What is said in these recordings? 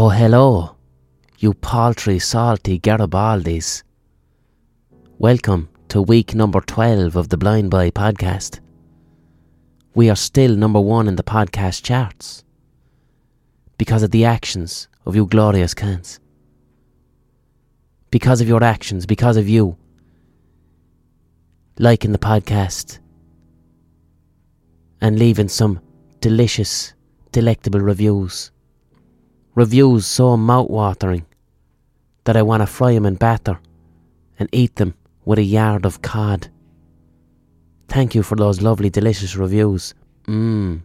Oh, hello, you paltry, salty Garibaldis. Welcome to week number 12 of the Blind Boy podcast. We are still number one in the podcast charts because of the actions of you glorious cans. Because of your actions, because of you liking the podcast and leaving some delicious, delectable reviews. Reviews so mouth-watering that I want to fry 'em in batter and eat them with a yard of cod. Thank you for those lovely, delicious reviews. Mmm,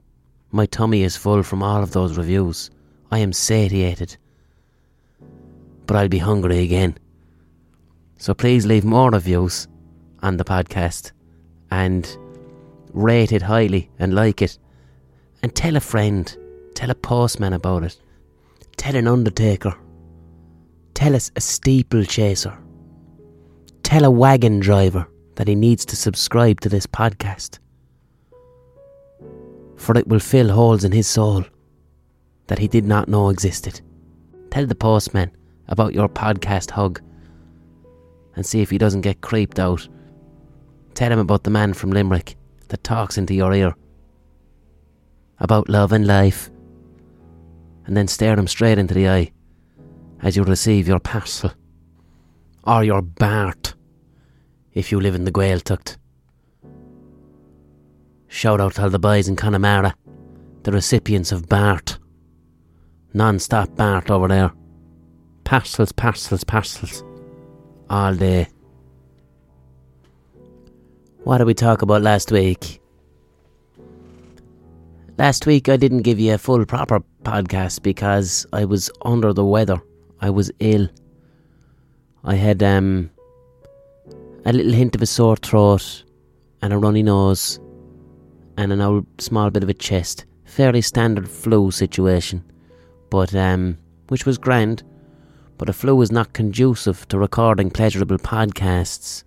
my tummy is full from all of those reviews. I am satiated. But I'll be hungry again. So please leave more reviews on the podcast and rate it highly and like it. And tell a friend, tell a postman about it, tell an undertaker, tell us a steeple chaser, tell a wagon driver that he needs to subscribe to this podcast. For it will fill holes in his soul that he did not know existed. Tell the postman about your podcast hug and see if he doesn't get creeped out. Tell him about the man from Limerick that talks into your ear about love and life, and then stare him straight into the eye as you receive your parcel or your Bart if you live in the Gaeltacht. Shout out to all the boys in Connemara, the recipients of Bart. Non stop Bart over there. Parcels, parcels, parcels. All day. What did we talk about last week? Last week I didn't give you a full proper podcast because I was under the weather. I was ill. I had um a little hint of a sore throat and a runny nose and an old small bit of a chest. Fairly standard flu situation. But um which was grand. But a flu is not conducive to recording pleasurable podcasts.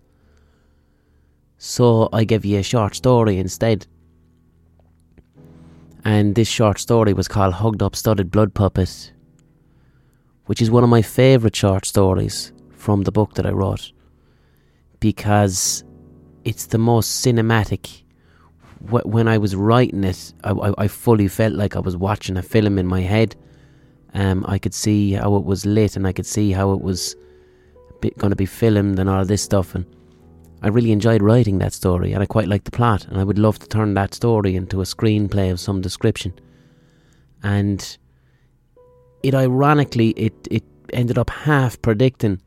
So I give you a short story instead. And this short story was called Hugged Up Studded Blood Puppet, which is one of my favourite short stories from the book that I wrote because it's the most cinematic. When I was writing it, I, I fully felt like I was watching a film in my head. Um, I could see how it was lit and I could see how it was going to be filmed and all of this stuff. And I really enjoyed writing that story and I quite liked the plot and I would love to turn that story into a screenplay of some description. And it ironically it, it ended up half predicting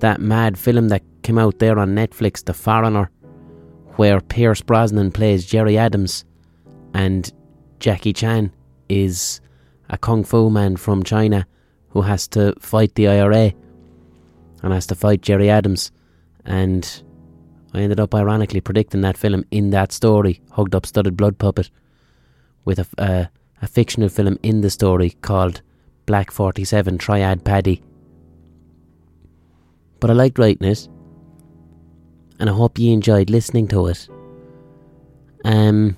that mad film that came out there on Netflix, The Foreigner, where Pierce Brosnan plays Gerry Adams and Jackie Chan is a kung fu man from China who has to fight the IRA and has to fight Gerry Adams and I ended up ironically predicting that film in that story, Hugged Up Studded Blood Puppet, with a, uh, a fictional film in the story called Black 47 Triad Paddy. But I liked writing it, and I hope you enjoyed listening to it. Um.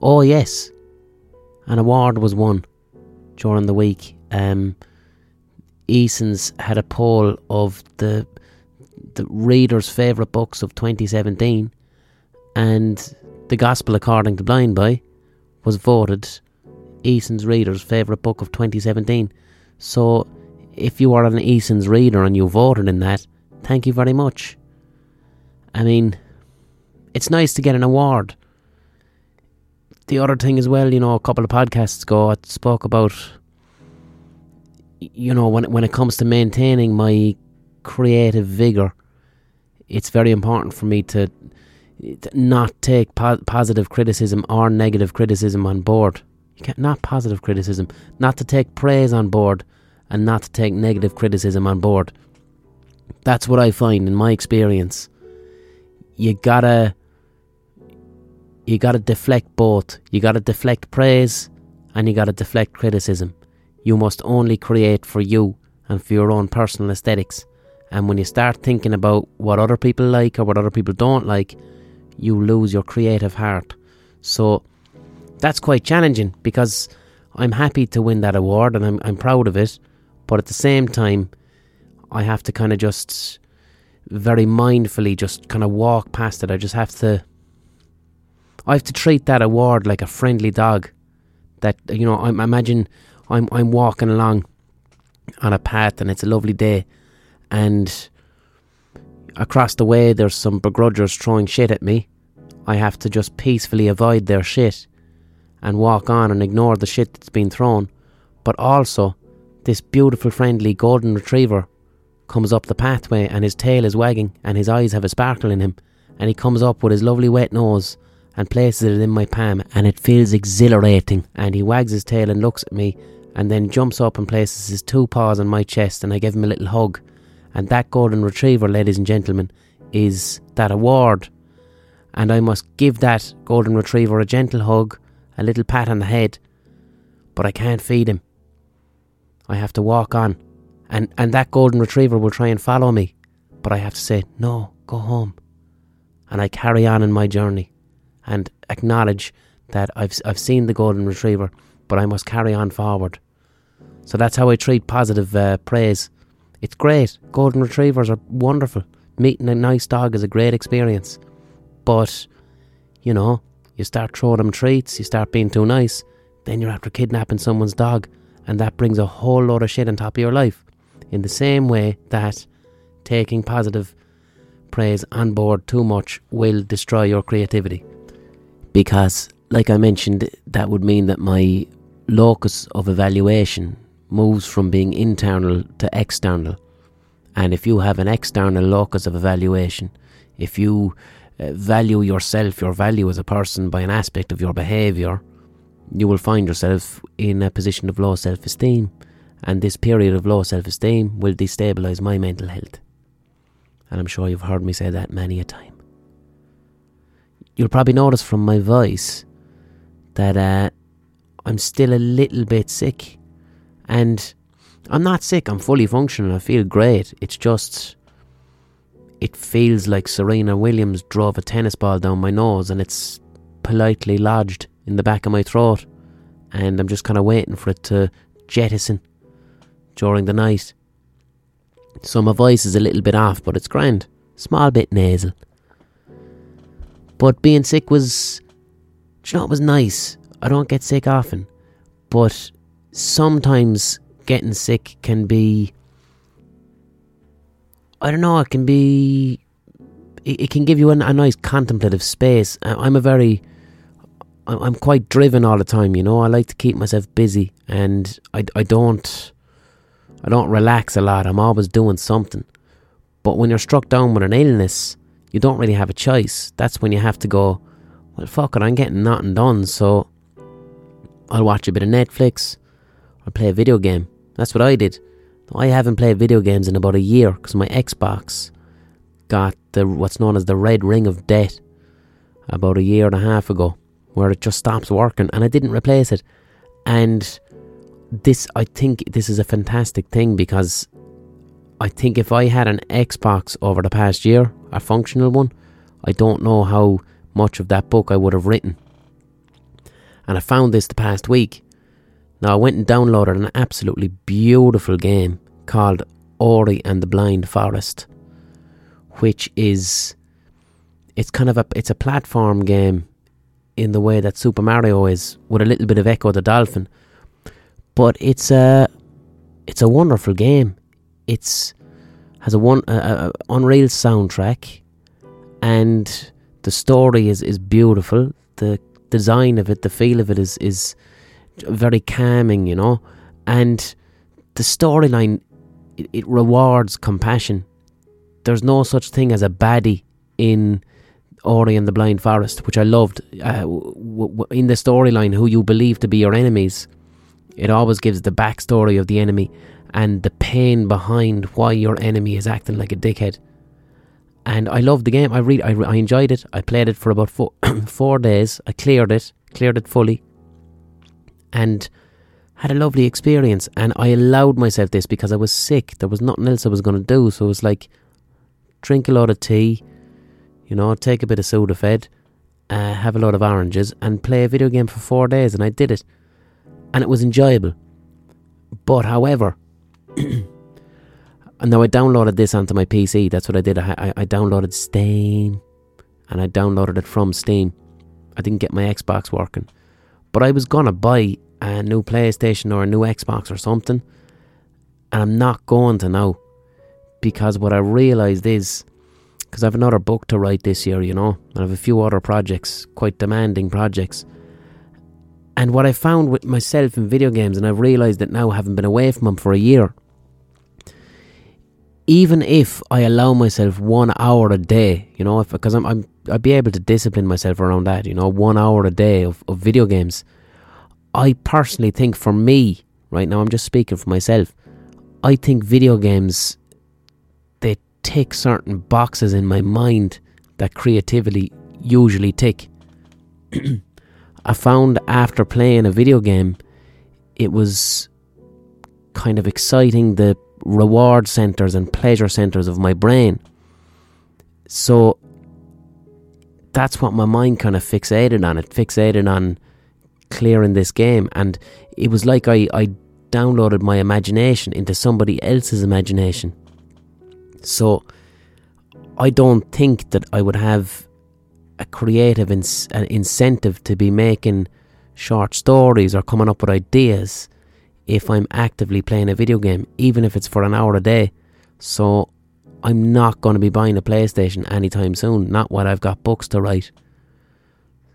Oh, yes. An award was won during the week. Um, Eason's had a poll of the the readers' favourite books of 2017, and The Gospel According to Blind Boy was voted Eason's readers' favourite book of 2017. So, if you are an Eason's reader and you voted in that, thank you very much. I mean, it's nice to get an award. The other thing as well, you know, a couple of podcasts ago, I spoke about, you know, when when it comes to maintaining my creative vigor, it's very important for me to, not take po- positive criticism or negative criticism on board. You can't, not positive criticism, not to take praise on board and not to take negative criticism on board. That's what I find in my experience. You gotta you gotta deflect both. You gotta deflect praise and you gotta deflect criticism. You must only create for you and for your own personal aesthetics. And when you start thinking about what other people like or what other people don't like, you lose your creative heart. So that's quite challenging because I'm happy to win that award and I'm I'm proud of it, but at the same time, I have to kind of just very mindfully just kind of walk past it. I just have to. I have to treat that award like a friendly dog. That you know, I imagine I'm I'm walking along on a path and it's a lovely day, and across the way there's some begrudgers throwing shit at me. I have to just peacefully avoid their shit and walk on and ignore the shit that's been thrown. But also, this beautiful, friendly golden retriever comes up the pathway and his tail is wagging and his eyes have a sparkle in him. And he comes up with his lovely wet nose and places it in my palm and it feels exhilarating. And he wags his tail and looks at me and then jumps up and places his two paws on my chest and I give him a little hug. And that golden retriever, ladies and gentlemen, is that award. And I must give that golden retriever a gentle hug, a little pat on the head. But I can't feed him. I have to walk on and, and that golden retriever will try and follow me, but I have to say, no, go home. And I carry on in my journey and acknowledge that I've, I've seen the golden retriever, but I must carry on forward. So that's how I treat positive uh, praise. It's great. Golden retrievers are wonderful. Meeting a nice dog is a great experience. But, you know, you start throwing them treats, you start being too nice, then you're after kidnapping someone's dog, and that brings a whole load of shit on top of your life in the same way that taking positive praise on board too much will destroy your creativity. Because, like I mentioned, that would mean that my locus of evaluation moves from being internal to external. And if you have an external locus of evaluation, if you uh, value yourself, your value as a person by an aspect of your behaviour, you will find yourself in a position of low self esteem and this period of low self esteem will destabilise my mental health. And I'm sure you've heard me say that many a time. You'll probably notice from my voice that uh, I'm still a little bit sick. And I'm not sick, I'm fully functional, I feel great. It's just. It feels like Serena Williams drove a tennis ball down my nose and it's politely lodged in the back of my throat. And I'm just kind of waiting for it to jettison during the night. So my voice is a little bit off, but it's grand. Small bit nasal. But being sick was, you know, it was nice. I don't get sick often, but sometimes getting sick can be. I don't know. It can be. It, it can give you a, a nice contemplative space. I'm a very. I'm quite driven all the time, you know. I like to keep myself busy, and I, I don't I don't relax a lot. I'm always doing something. But when you're struck down with an illness, you don't really have a choice. That's when you have to go, well, fuck it, I'm getting nothing done, so I'll watch a bit of Netflix or play a video game. That's what I did. I haven't played video games in about a year because my Xbox got the what's known as the red ring of death about a year and a half ago, where it just stops working, and I didn't replace it. And this I think this is a fantastic thing because I think if I had an Xbox over the past year, a functional one, I don't know how much of that book I would have written. And I found this the past week. Now I went and downloaded an absolutely beautiful game called Ori and the Blind Forest, which is it's kind of a it's a platform game in the way that Super Mario is, with a little bit of Ecco the Dolphin but it's a it's a wonderful game. It's has a one a, a unreal soundtrack, and the story is is beautiful. The design of it, the feel of it is is very calming, you know, and the storyline it, it rewards compassion. There's no such thing as a baddie in Ori and the Blind Forest, which I loved. Uh, w- w- in the storyline, who you believe to be your enemies it always gives the backstory of the enemy and the pain behind why your enemy is acting like a dickhead. And I loved the game. I really, I, I enjoyed it. I played it for about four, four days. I cleared it, cleared it fully, and had a lovely experience. And I allowed myself this because I was sick. There was nothing else I was going to do. So it was like, drink a lot of tea, you know, take a bit of Sudafed, uh, have a lot of oranges, and play a video game for four days. And I did it and it was enjoyable. But however, and now I downloaded this onto my PC. That's what I did. I, I, I downloaded Steam, and I downloaded it from Steam. I didn't get my Xbox working, but I was gonna buy a new PlayStation or a new Xbox or something, and I'm not going to now because what I realised is because I have another book to write this year, you know, and I have a few other projects, quite demanding projects. And what I found with myself in video games, and I've realised that now, having been away from them for a year, even if I allow myself one hour a day, you know, because I'm, I'm, I'd be able to discipline myself around that, you know, one hour a day of, of video games. I personally think for me, right now, I'm just speaking for myself, I think video games they tick certain boxes in my mind that creativity usually tick. I found after playing a video game, it was kind of exciting the reward centers and pleasure centers of my brain. So that's what my mind kind of fixated on. It fixated on clearing this game, and it was like I, I downloaded my imagination into somebody else's imagination. So I don't think that I would have a creative ins- an incentive to be making short stories or coming up with ideas if I'm actively playing a video game, even if it's for an hour a day. So I'm not going to be buying a PlayStation anytime soon, not while I've got books to write.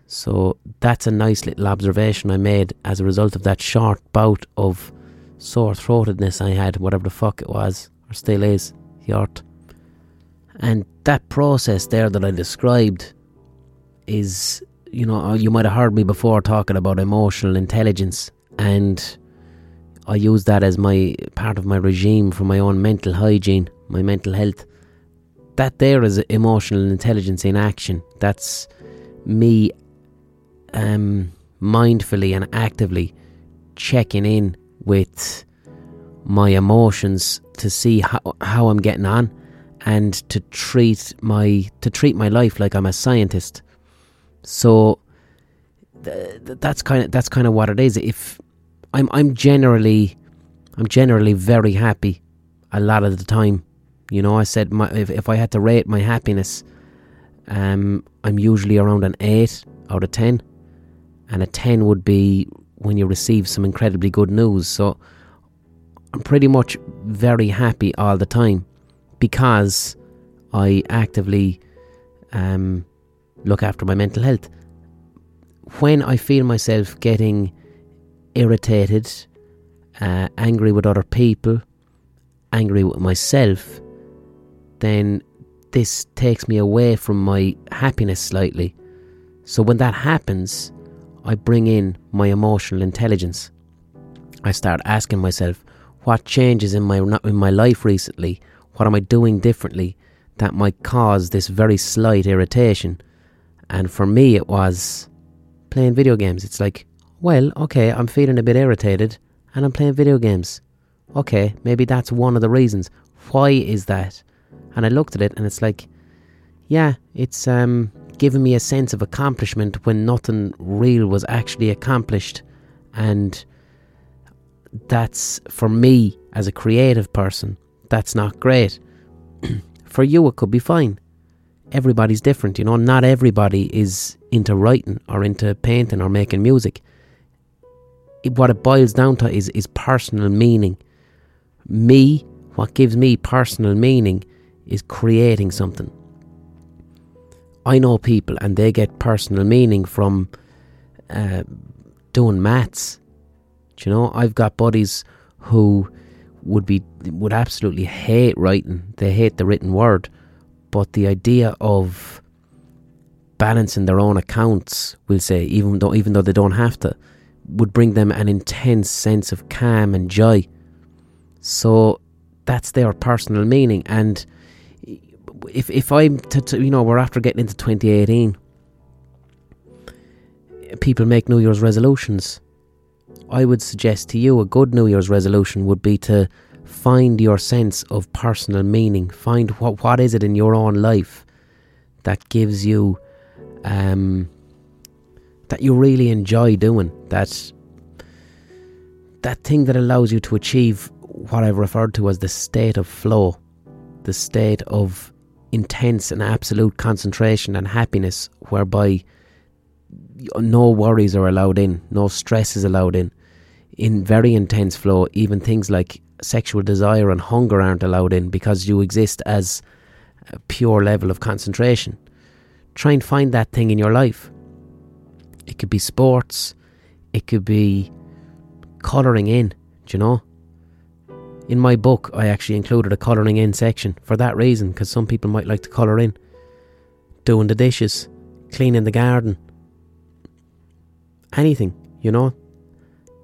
So that's a nice little observation I made as a result of that short bout of sore throatedness I had, whatever the fuck it was, or still is, yort. And that process there that I described is, you know, you might have heard me before talking about emotional intelligence, and I use that as my part of my regime for my own mental hygiene, my mental health. That there is emotional intelligence in action. That's me um, mindfully and actively checking in with my emotions to see how, how I'm getting on and to treat my to treat my life like I'm a scientist. So th- that's kind of that's kind of what it is. If I'm I'm generally I'm generally very happy a lot of the time. You know, I said my, if if I had to rate my happiness, um, I'm usually around an eight out of ten, and a ten would be when you receive some incredibly good news. So I'm pretty much very happy all the time because I actively um, look after my mental health. When I feel myself getting irritated, uh, angry with other people, angry with myself, then this takes me away from my happiness slightly. So when that happens, I bring in my emotional intelligence. I start asking myself, what changes in my in my life recently what am I doing differently that might cause this very slight irritation? And for me, it was playing video games. It's like, well, okay, I'm feeling a bit irritated and I'm playing video games. Okay, maybe that's one of the reasons. Why is that? And I looked at it and it's like, yeah, it's um, giving me a sense of accomplishment when nothing real was actually accomplished. And that's for me as a creative person that's not great. For you, it could be fine. Everybody's different, you know. Not everybody is into writing or into painting or making music. What it boils down to is is personal meaning. Me, what gives me personal meaning is creating something. I know people and they get personal meaning from uh, doing maths. Do you know, I've got buddies who would be would absolutely hate writing. They hate the written word, but the idea of balancing their own accounts, we'll say, even though even though they don't have to, would bring them an intense sense of calm and joy. So that's their personal meaning. And if if I'm to, to you know we're after getting into 2018, people make New Year's resolutions I would suggest to you a good New Year's resolution would be to find your sense of personal meaning. Find what what is it in your own life that gives you um, that you really enjoy doing. That that thing that allows you to achieve what I've referred to as the state of flow, the state of intense and absolute concentration and happiness, whereby no worries are allowed in, no stress is allowed in. In very intense flow, even things like sexual desire and hunger aren't allowed in because you exist as a pure level of concentration. Try and find that thing in your life. It could be sports, it could be colouring in, do you know? In my book, I actually included a colouring in section for that reason, because some people might like to colour in. Doing the dishes, cleaning the garden, anything, you know?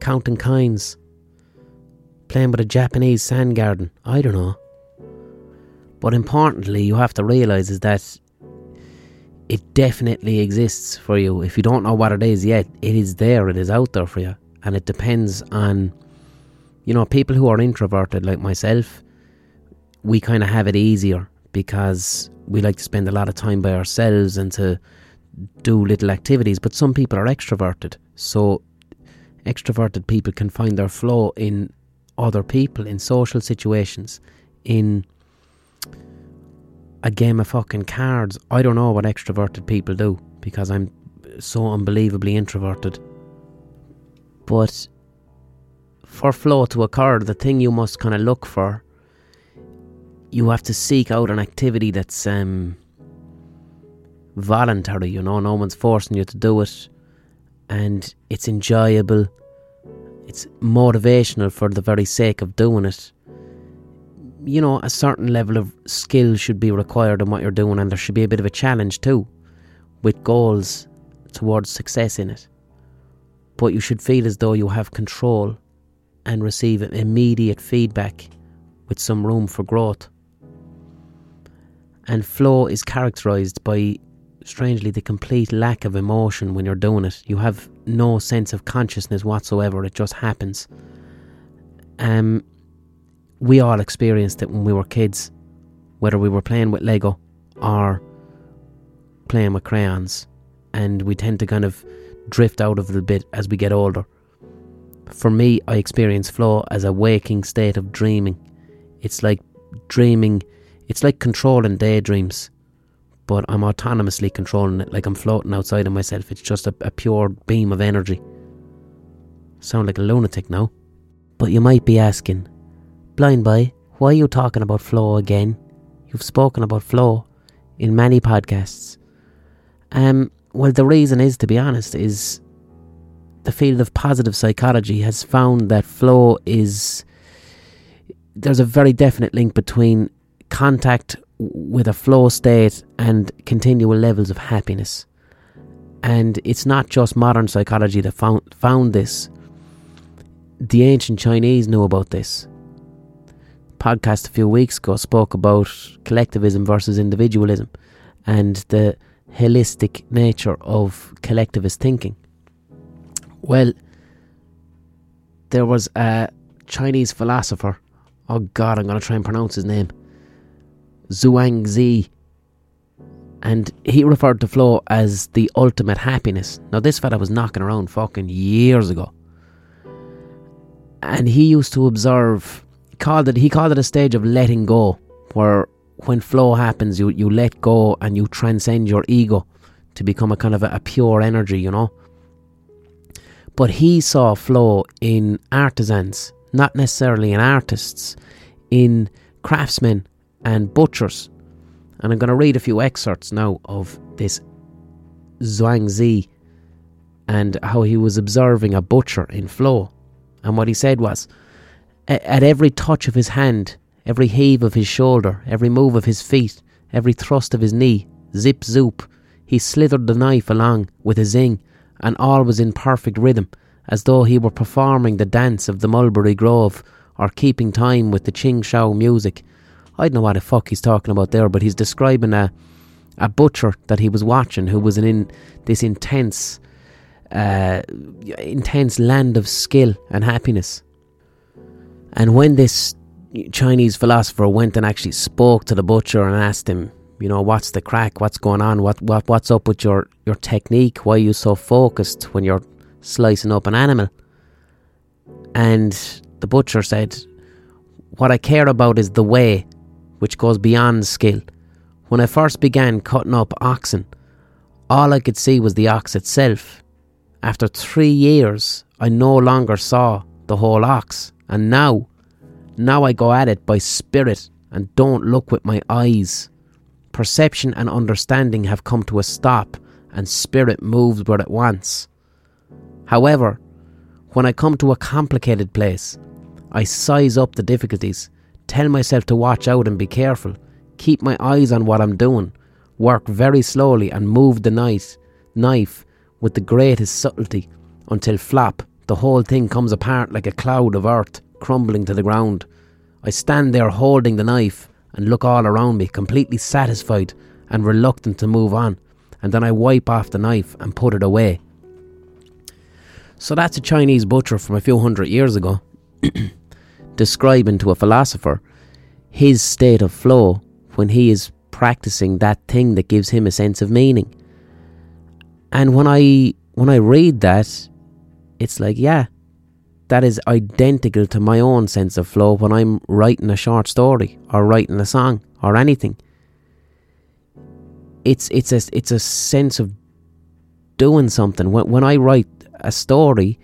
Counting coins, playing with a Japanese sand garden, I don't know. But importantly, you have to realise is that it definitely exists for you. If you don't know what it is yet, it is there, it is out there for you. And it depends on you know, people who are introverted like myself, we kind of have it easier because we like to spend a lot of time by ourselves and to do little activities. But some people are extroverted, so extroverted people can find their flow in other people, in social situations, in a game of fucking cards. I don't know what extroverted people do because I'm so unbelievably introverted. But for flow to occur, the thing you must kind of look for, you have to seek out an activity that's um, voluntary, you know, no one's forcing you to do it, and it's enjoyable, it's motivational for the very sake of doing it. You know, a certain level of skill should be required in what you're doing, and there should be a bit of a challenge too, with goals towards success in it. But you should feel as though you have control and receive immediate feedback with some room for growth. And flow is characterized by, strangely, the complete lack of emotion when you're doing it. You have no sense of consciousness whatsoever, it just happens. Um, we all experienced it when we were kids, whether we were playing with Lego or playing with crayons, and we tend to kind of drift out of a bit as we get older for me, I experience flow as a waking state of dreaming. It's like dreaming, it's like controlling daydreams, but I'm autonomously controlling it, like I'm floating outside of myself. It's just a, a pure beam of energy. Sound like a lunatic now. But you might be asking, Blind Boy, why are you talking about flow again? You've spoken about flow in many podcasts. Um, well, the reason is, to be honest, is the field of positive psychology has found that flow is there's a very definite link between contact with a flow state and continual levels of happiness. And it's not just modern psychology that found found this. The ancient Chinese knew about this. Podcast a few weeks ago spoke about collectivism versus individualism and the holistic nature of collectivist thinking. Well, there was a Chinese philosopher. Oh God, I'm going to try and pronounce his name. Zhuangzi. And he referred to flow as the ultimate happiness. Now, this fella was knocking around fucking years ago. And he used to observe, called it, he called it a stage of letting go, where when flow happens, you, you let go and you transcend your ego to become a kind of a, a pure energy, you know? But he saw flow in artisans, not necessarily in artists, in craftsmen and butchers. And I'm going to read a few excerpts now of this Zhuangzi and how he was observing a butcher in flow. And what he said was, at every touch of his hand, every heave of his shoulder, every move of his feet, every thrust of his knee, zip zoop, he slithered the knife along with a zing and all was in perfect rhythm, as though he were performing the dance of the Mulberry Grove or keeping time with the Ching Shou music. I don't know what the fuck he's talking about there, but he's describing a a butcher that he was watching who was in this intense uh, intense land of skill and happiness. And when this Chinese philosopher went and actually spoke to the butcher and asked him, you know, what's the crack? What's going on? What what what's up with your your technique? Why are you so focused when you're slicing up an animal? And the butcher said, What I care about is the way, which goes beyond skill. When I first began cutting up oxen, all I could see was the ox itself. After three years, I no longer saw the whole ox, and now, now I go at it by spirit and don't look with my eyes. Perception and understanding have come to a stop, and spirit moves where it wants. However, when I come to a complicated place, I size up the difficulties, tell myself to watch out and be careful, keep my eyes on what I'm doing, work very slowly, and move the knife, knife with the greatest subtlety until flop, the whole thing comes apart like a cloud of earth crumbling to the ground. I stand there holding the knife and look all around me, completely satisfied and reluctant to move on, and then I wipe off the knife and put it away. So that's a Chinese butcher from a few hundred years ago, describing to a philosopher his state of flow when he is practicing that thing that gives him a sense of meaning. And when I when I read that, it's like, yeah, that is identical to my own sense of flow when I'm writing a short story or writing a song or anything. It's it's a it's a sense of doing something. When when I write a story,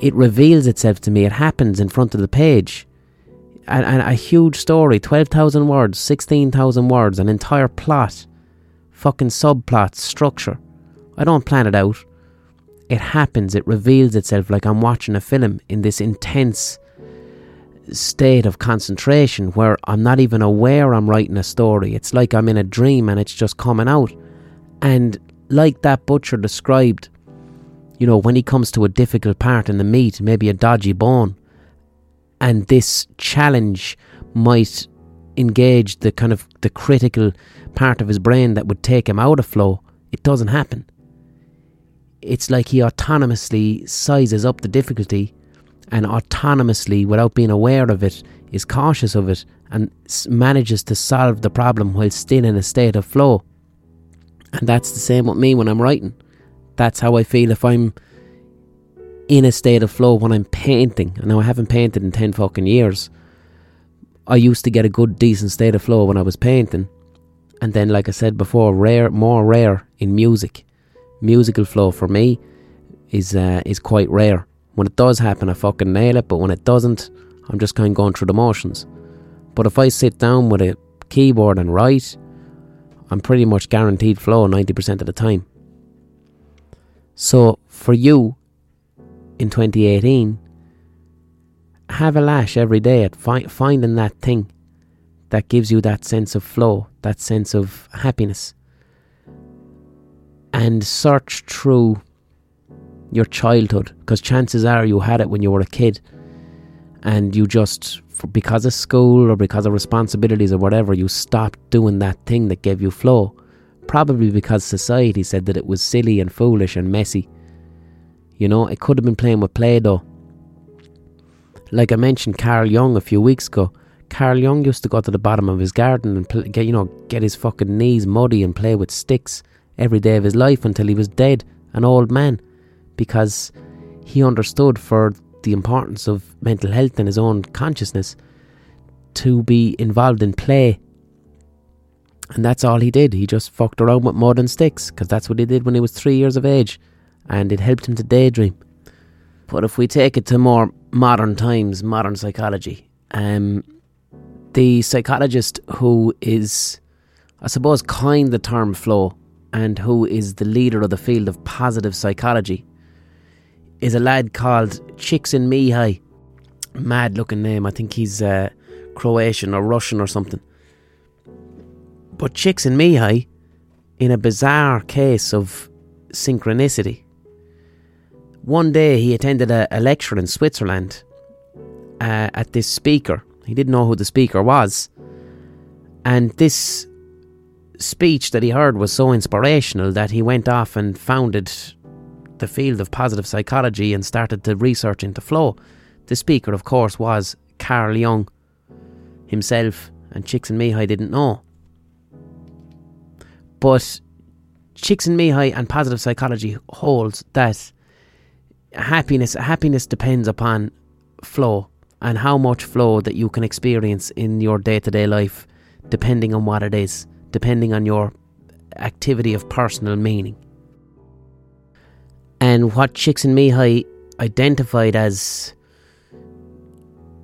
it reveals itself to me. It happens in front of the page. And, and a huge story, 12,000 words, 16,000 words, an entire plot, fucking subplot, structure. I don't plan it out. It happens, it reveals itself like I'm watching a film in this intense state of concentration where I'm not even aware I'm writing a story. It's like I'm in a dream and it's just coming out. And like that butcher described, you know, when he comes to a difficult part in the meat, maybe a dodgy bone, and this challenge might engage the kind of the critical part of his brain that would take him out of flow, it doesn't happen. It's like he autonomously sizes up the difficulty and autonomously, without being aware of it, is cautious of it and manages to solve the problem while still in a state of flow. And that's the same with me when I'm writing. That's how I feel if I'm in a state of flow when I'm painting. I know I haven't painted in 10 fucking years. I used to get a good, decent state of flow when I was painting. And then, like I said before, rare, more rare in music. Musical flow for me is uh, is quite rare. When it does happen, I fucking nail it. But when it doesn't, I'm just kind of going through the motions. But if I sit down with a keyboard and write, I'm pretty much guaranteed flow 90% of the time. So for you in 2018, have a lash every day at fi- finding that thing that gives you that sense of flow, that sense of happiness. And search through your childhood because chances are you had it when you were a kid and you just because of school or because of responsibilities or whatever you stopped doing that thing that gave you flow probably because society said that it was silly and foolish and messy. You know, it could have been playing with Play Doh. Like I mentioned Carl Jung a few weeks ago. Carl Jung used to go to the bottom of his garden and play, get, you know, get his fucking knees muddy and play with sticks every day of his life until he was dead, an old man, because he understood for the importance of mental health and his own consciousness to be involved in play and that's all he did. He just fucked around with mud and sticks because that's what he did when he was three years of age. And it helped him to daydream. But if we take it to more modern times, modern psychology, um, the psychologist who is, I suppose, coined the term flow and who is the leader of the field of positive psychology is a lad called Csikszentmihalyi. Mad looking name. I think he's uh, Croatian or Russian or something. But Csikszentmihalyi, in Mihai, in a bizarre case of synchronicity, one day he attended a, a lecture in Switzerland uh, at this speaker. He didn't know who the speaker was. And this speech that he heard was so inspirational that he went off and founded the field of positive psychology and started to research into flow. The speaker, of course, was Carl Jung himself, and Csikszentmihalyi didn't know. But Csikszentmihalyi and positive psychology holds that happiness happiness depends upon flow and how much flow that you can experience in your day to day life, depending on what it is, depending on your activity of personal meaning. And what Csikszentmihalyi identified as,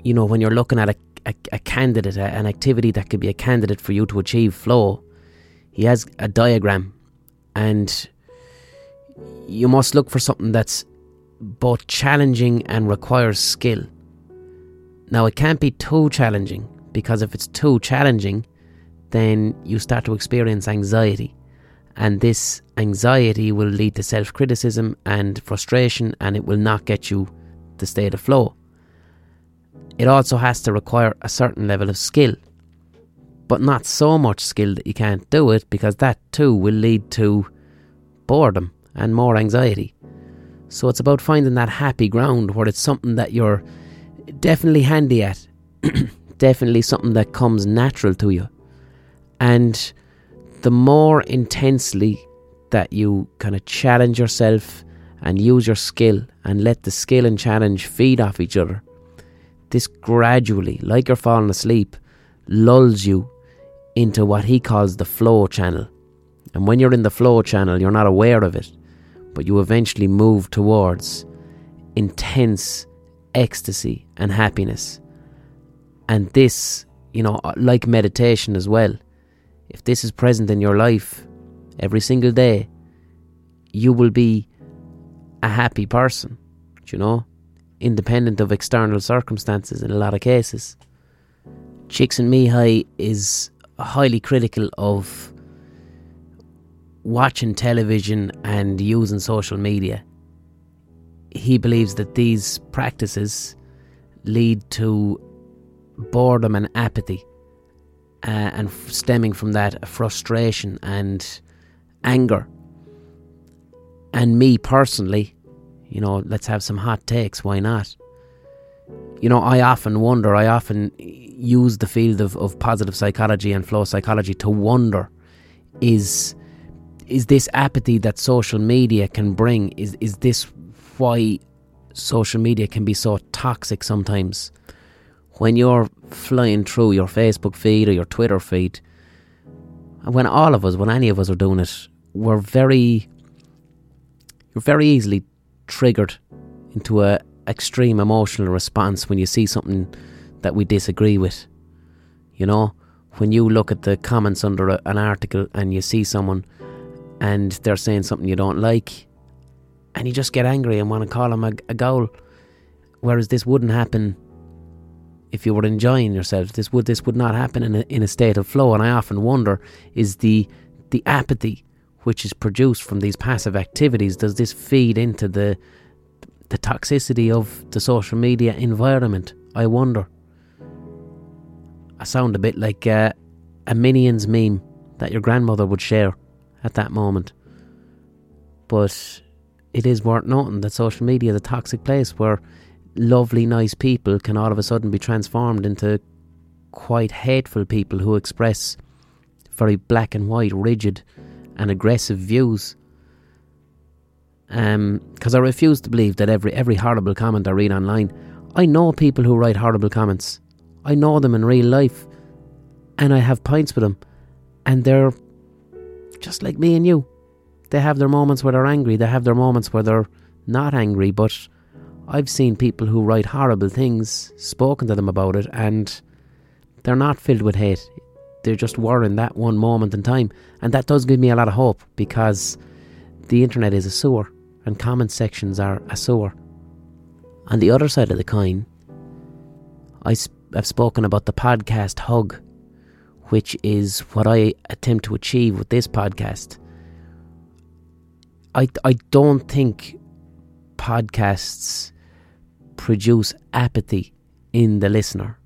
you know, when you're looking at a, a, a candidate, a, an activity that could be a candidate for you to achieve flow, he has a diagram and you must look for something that's both challenging and requires skill. Now, it can't be too challenging because if it's too challenging, then you start to experience anxiety. And this anxiety will lead to self criticism and frustration, and it will not get you the state of flow. It also has to require a certain level of skill, but not so much skill that you can't do it, because that too will lead to boredom and more anxiety. So it's about finding that happy ground where it's something that you're definitely handy at, definitely something that comes natural to you. And the more intensely that you kind of challenge yourself and use your skill and let the skill and challenge feed off each other, this gradually, like you're falling asleep, lulls you into what he calls the flow channel. And when you're in the flow channel, you're not aware of it but you eventually move towards intense ecstasy and happiness. And this, you know, uh, like meditation as well, if this is present in your life every single day, you will be a happy person, you know, independent of external circumstances in a lot of cases. Csikszentmihalyi is highly critical of watching television and using social media. He believes that these practices lead to boredom and apathy, uh, and stemming from that, frustration and anger. And me personally, you know, let's have some hot takes, why not? You know, I often wonder, I often use the field of, of positive psychology and flow psychology to wonder is is this apathy that social media can bring is is this why social media can be so toxic sometimes when you're flying through your Facebook feed or your Twitter feed when all of us when any of us are doing it we're very you're very easily triggered into a extreme emotional response when you see something that we disagree with you know when you look at the comments under a, an article and you see someone and they're saying something you don't like, and you just get angry and want to call them a, a goal. Whereas this wouldn't happen if you were enjoying yourself. This would this would not happen in a, in a state of flow. And I often wonder: is the the apathy which is produced from these passive activities does this feed into the the toxicity of the social media environment? I wonder. I sound a bit like uh, a Minions meme that your grandmother would share at that moment. But it is worth noting that social media is a toxic place where lovely, nice people can all of a sudden be transformed into quite hateful people who express very black and white, rigid, and aggressive views. Because um, I refuse to believe that every every horrible comment I read online, I know people who write horrible comments. I know them in real life, and I have pints with them, and they're just like me and you. They have their moments where they're angry, they have their moments where they're not angry, but I've seen people who write horrible things, spoken to them about it, and they're not filled with hate. They're just worrying that one moment in time. And that does give me a lot of hope because the internet is a sewer and comment sections are a sewer. On the other side of the coin, I have spoken about the podcast hug which is what I attempt to achieve with this podcast. I, I don't think podcasts produce apathy in the listener.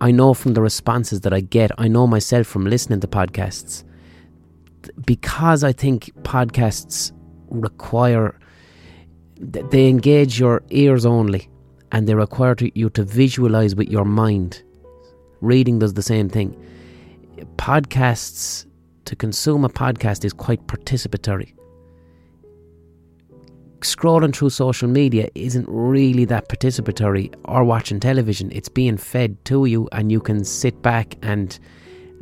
I know from the responses that I get, I know myself from listening to podcasts, because I think podcasts require, they engage your ears only and they require you to visualize with your mind Reading does the same thing. Podcasts, to consume a podcast is quite participatory. Scrolling through social media isn't really that participatory or watching television. It's being fed to you, and you can sit back and,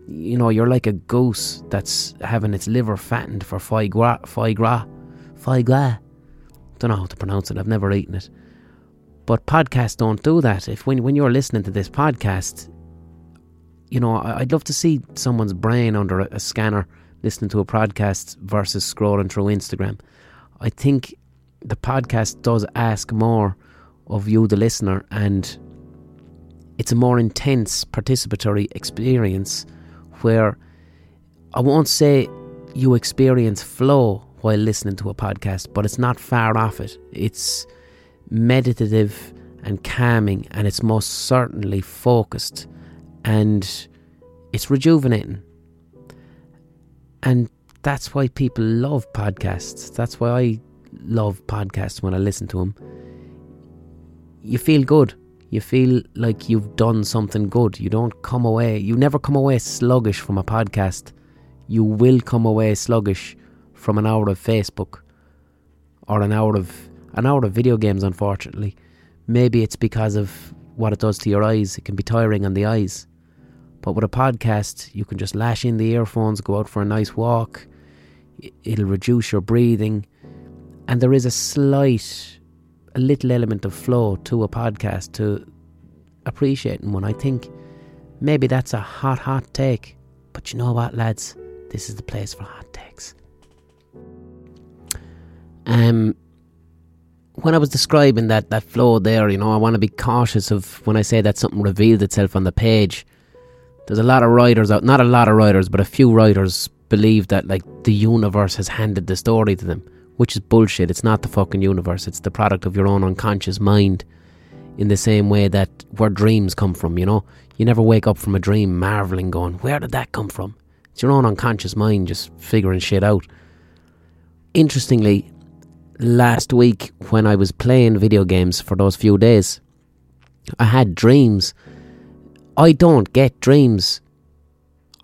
you know, you're like a goose that's having its liver fattened for foie gras. Foie gras. Foie gras. Don't know how to pronounce it. I've never eaten it. But podcasts don't do that. If when when you're listening to this podcast, you know, I'd love to see someone's brain under a, a scanner listening to a podcast versus scrolling through Instagram. I think the podcast does ask more of you, the listener, and it's a more intense participatory experience where I won't say you experience flow while listening to a podcast, but it's not far off it. It's meditative and calming, and it's most certainly focused and it's rejuvenating. And that's why people love podcasts. That's why I love podcasts when I listen to them. You feel good. You feel like you've done something good. You don't come away, you never come away sluggish from a podcast. You will come away sluggish from an hour of Facebook or an hour of an hour of video games unfortunately. Maybe it's because of what it does to your eyes. It can be tiring on the eyes. But with a podcast, you can just lash in the earphones, go out for a nice walk. It'll reduce your breathing. And there is a slight, a little element of flow to a podcast to appreciating one. I think maybe that's a hot, hot take. But you know what, lads? This is the place for hot takes. Um, when I was describing that, that flow there, you know, I want to be cautious of when I say that something revealed itself on the page there's a lot of writers out, not a lot of writers, but a few writers believe that like the universe has handed the story to them, which is bullshit. It's not the fucking universe. It's the product of your own unconscious mind. In the same way that where dreams come from, you know, you never wake up from a dream marveling, going, "Where did that come from?" It's your own unconscious mind just figuring shit out. Interestingly, last week when I was playing video games for those few days, I had dreams I don't get dreams.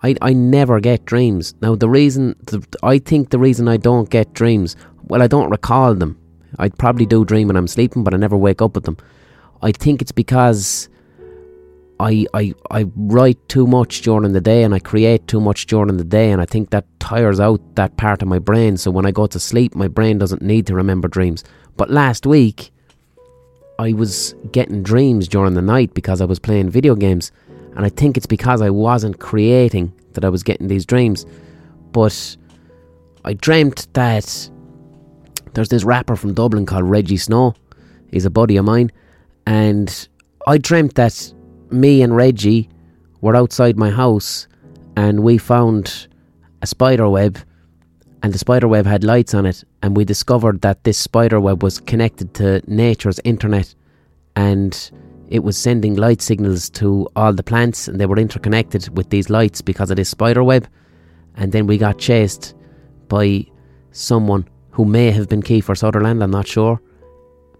I, I never get dreams. Now, the reason, I think the reason I don't get dreams, well, I don't recall them. I probably do dream when I'm sleeping, but I never wake up with them. I think it's because I, I, I write too much during the day and I create too much during the day, and I think that tires out that part of my brain. So when I go to sleep, my brain doesn't need to remember dreams. But last week, I was getting dreams during the night because I was playing video games. And I think it's because I wasn't creating that I was getting these dreams. But I dreamt that there's this rapper from Dublin called Rejjie Snow. He's a buddy of mine. And I dreamt that me and Rejjie were outside my house and we found a spider web and the spider web had lights on it and we discovered that this spider web was connected to nature's internet and it was sending light signals to all the plants and they were interconnected with these lights because of this spider web and then we got chased by someone who may have been Kiefer Sutherland, I'm not sure,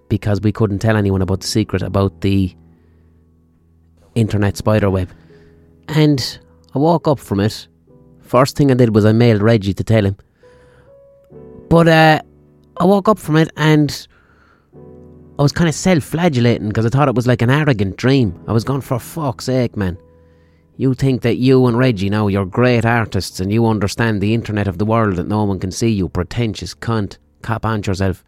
because we couldn't tell anyone about the secret about the internet spider web. And I woke up from it. First thing I did was I mailed Rejjie to tell him. But uh, I woke up from it and I was kind of self flagellating because I thought it was like an arrogant dream. I was going, for fuck's sake, man. You think that you and Rejjie now, you're great artists and you understand the internet of the world that no one can see, you pretentious cunt. Cop on yourself.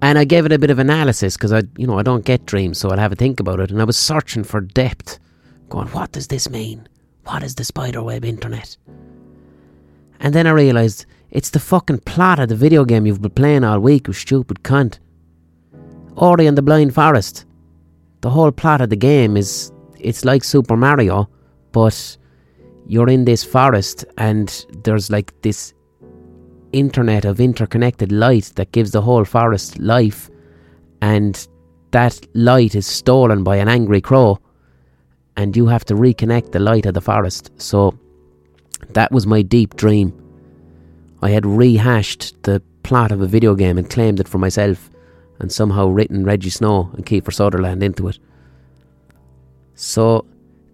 And I gave it a bit of analysis because I, you know, I don't get dreams, so I'll have a think about it. And I was searching for depth, going, what does this mean? What is the spiderweb internet? And then I realised it's the fucking plot of the video game you've been playing all week, you stupid cunt. Ori and the Blind Forest. The whole plot of the game is it's like Super Mario, but you're in this forest and there's like this internet of interconnected light that gives the whole forest life, and that light is stolen by an angry crow, and you have to reconnect the light of the forest. So that was my deep dream. I had rehashed the plot of a video game and claimed it for myself and somehow written Rejjie Snow and Kiefer Sutherland into it. So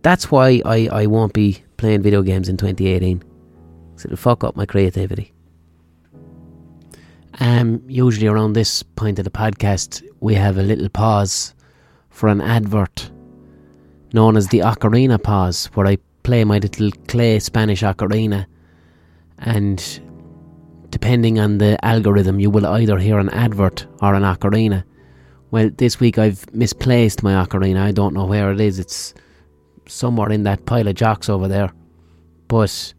that's why I, I won't be playing video games in 2018. So it'll fuck up my creativity. Um, usually around this point of the podcast, we have a little pause for an advert known as the ocarina pause, where I play my little clay Spanish ocarina, and depending on the algorithm, you will either hear an advert or an ocarina. Well, this week I've misplaced my ocarina. I don't know where it is. It's somewhere in that pile of jocks over there. But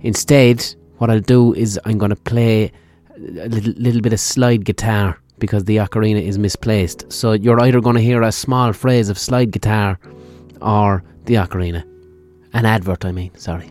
instead, what I'll do is I'm going to play a little, little bit of slide guitar because the ocarina is misplaced. So you're either going to hear a small phrase of slide guitar or the ocarina. An advert, I mean, sorry.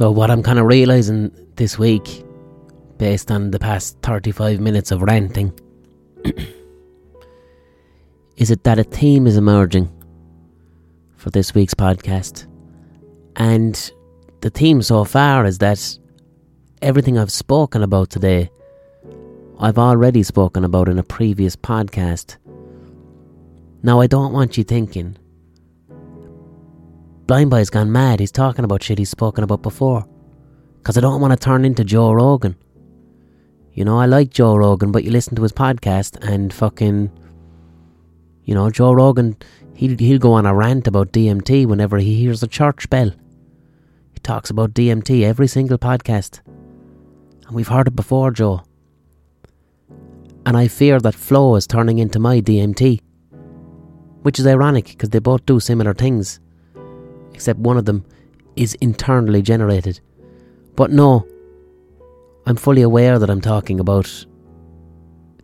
So, what I'm kind of realizing this week, based on the past 35 minutes of ranting, is it that a theme is emerging for this week's podcast. And the theme so far is that everything I've spoken about today, I've already spoken about in a previous podcast. Now, I don't want you thinking, Blind Boy's gone mad, he's talking about shit he's spoken about before. Because I don't want to turn into Joe Rogan. You know, I like Joe Rogan, but you listen to his podcast and fucking. You know, Joe Rogan, he'll, he'll go on a rant about DMT whenever he hears a church bell. He talks about DMT every single podcast. And we've heard it before, Joe. And I fear that flow is turning into my DMT. Which is ironic because they both do similar things. Except one of them is internally generated. But no, I'm fully aware that I'm talking about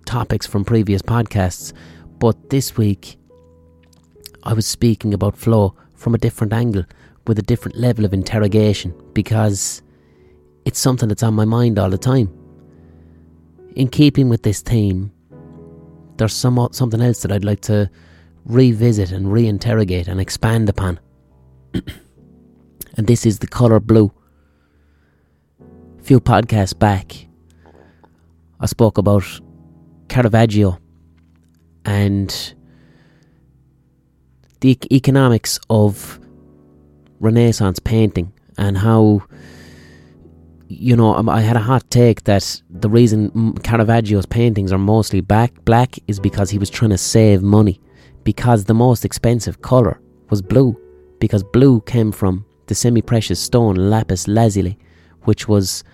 topics from previous podcasts, but this week I was speaking about flow from a different angle with a different level of interrogation because it's something that's on my mind all the time. In keeping with this theme, there's some, something else that I'd like to revisit and reinterrogate and expand upon. And this is the colour blue. Few podcasts back, I spoke about Caravaggio and the economics of Renaissance painting and how, you know, I had a hot take that the reason Caravaggio's paintings are mostly black, black is because he was trying to save money. Because the most expensive colour was blue. Because blue came from the semi precious stone lapis lazuli, which was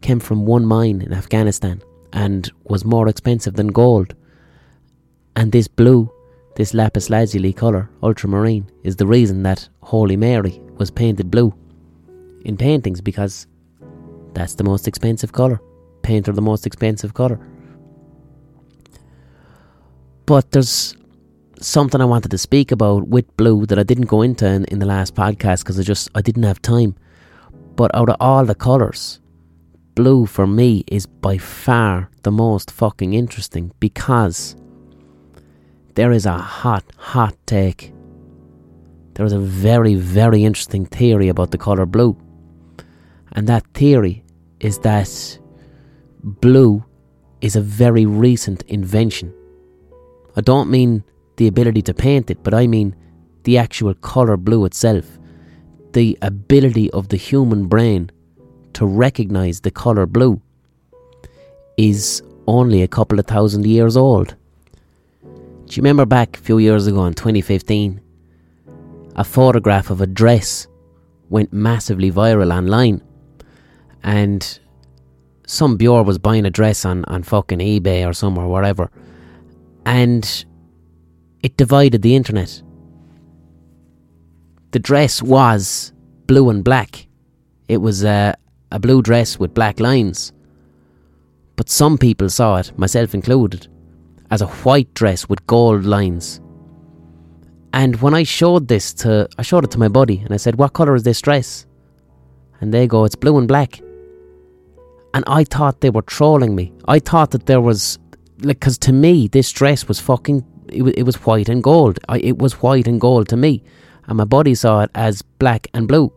came from one mine in Afghanistan and was more expensive than gold. And this blue, this lapis lazuli colour, ultramarine, is the reason that Holy Mary was painted blue in paintings because that's the most expensive colour. Paint her the most expensive colour. But there's something I wanted to speak about with blue that I didn't go into in, in the last podcast because I just I didn't have time. But out of all the colours, blue for me is by far the most fucking interesting because there is a hot, hot take. There is a very, very interesting theory about the colour blue. And that theory is that blue is a very recent invention. I don't mean the ability to paint it, but I mean the actual colour blue itself. The ability of the human brain to recognize the colour blue is only a couple of thousand years old. Do you remember back a few years ago in 2015? A photograph of a dress went massively viral online. And some Bjor was buying a dress on, on fucking eBay or somewhere, wherever. And it divided the internet. The dress was blue and black. It was a, a blue dress with black lines. But some people saw it, myself included, as a white dress with gold lines. And when I showed this to, I showed it to my buddy and I said, What colour is this dress? And they go, It's blue and black. And I thought they were trolling me. I thought that there was, like, because to me, this dress was fucking, it, it was white and gold. I, it was white and gold to me. And my body saw it as black and blue.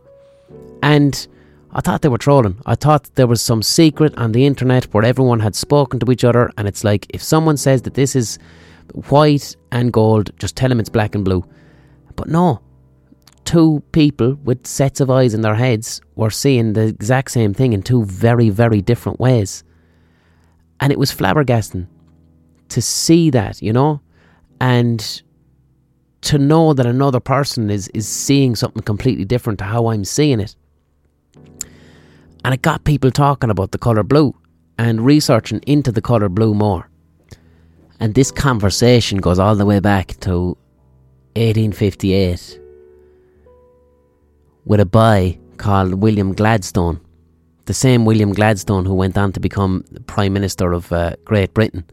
And I thought they were trolling. I thought there was some secret on the internet where everyone had spoken to each other. And it's like, if someone says that this is white and gold, just tell them it's black and blue. But no, two people with sets of eyes in their heads were seeing the exact same thing in two very, very different ways. And it was flabbergasting to see that, you know, and to know that another person is, is seeing something completely different to how I'm seeing it. And it got people talking about the colour blue and researching into the colour blue more. And this conversation goes all the way back to 1858 with a boy called William Gladstone, the same William Gladstone who went on to become Prime Minister of uh, Great Britain.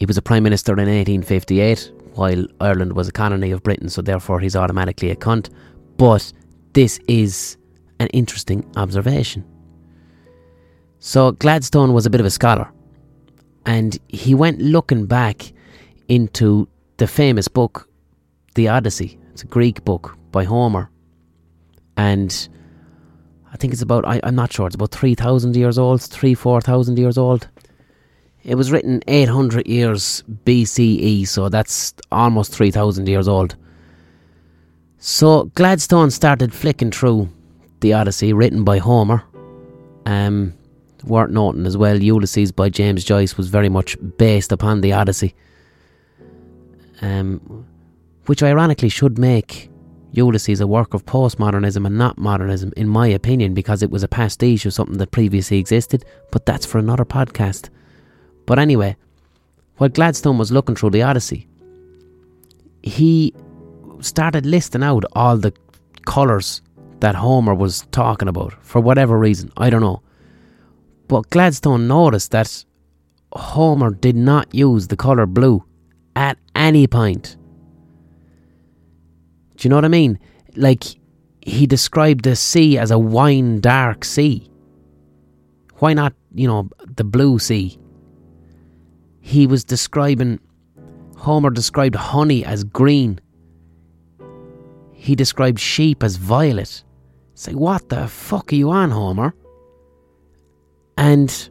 He was a Prime Minister in 1858 while Ireland was a colony of Britain, so therefore he's automatically a cunt. But this is an interesting observation. So Gladstone was a bit of a scholar, and he went looking back into the famous book, The Odyssey. It's a Greek book by Homer. And I think it's about, I, am not sure, it's about 3,000 years old, 3, 4,000 years old. It was written 800 years BCE, so that's almost 3,000 years old. So Gladstone started flicking through the Odyssey, written by Homer. Um, worth noting as well, Ulysses by James Joyce was very much based upon the Odyssey. Um, which ironically should make Ulysses a work of postmodernism and not modernism, in my opinion, because it was a pastiche of something that previously existed, but that's for another podcast. But anyway, while Gladstone was looking through the Odyssey, he started listing out all the colours that Homer was talking about for whatever reason. I don't know. But Gladstone noticed that Homer did not use the colour blue at any point. Do you know what I mean? Like, he described the sea as a wine dark sea. Why not, you know, the blue sea? He was describing, Homer described honey as green. He described sheep as violet. Say, what the fuck are you on, Homer? And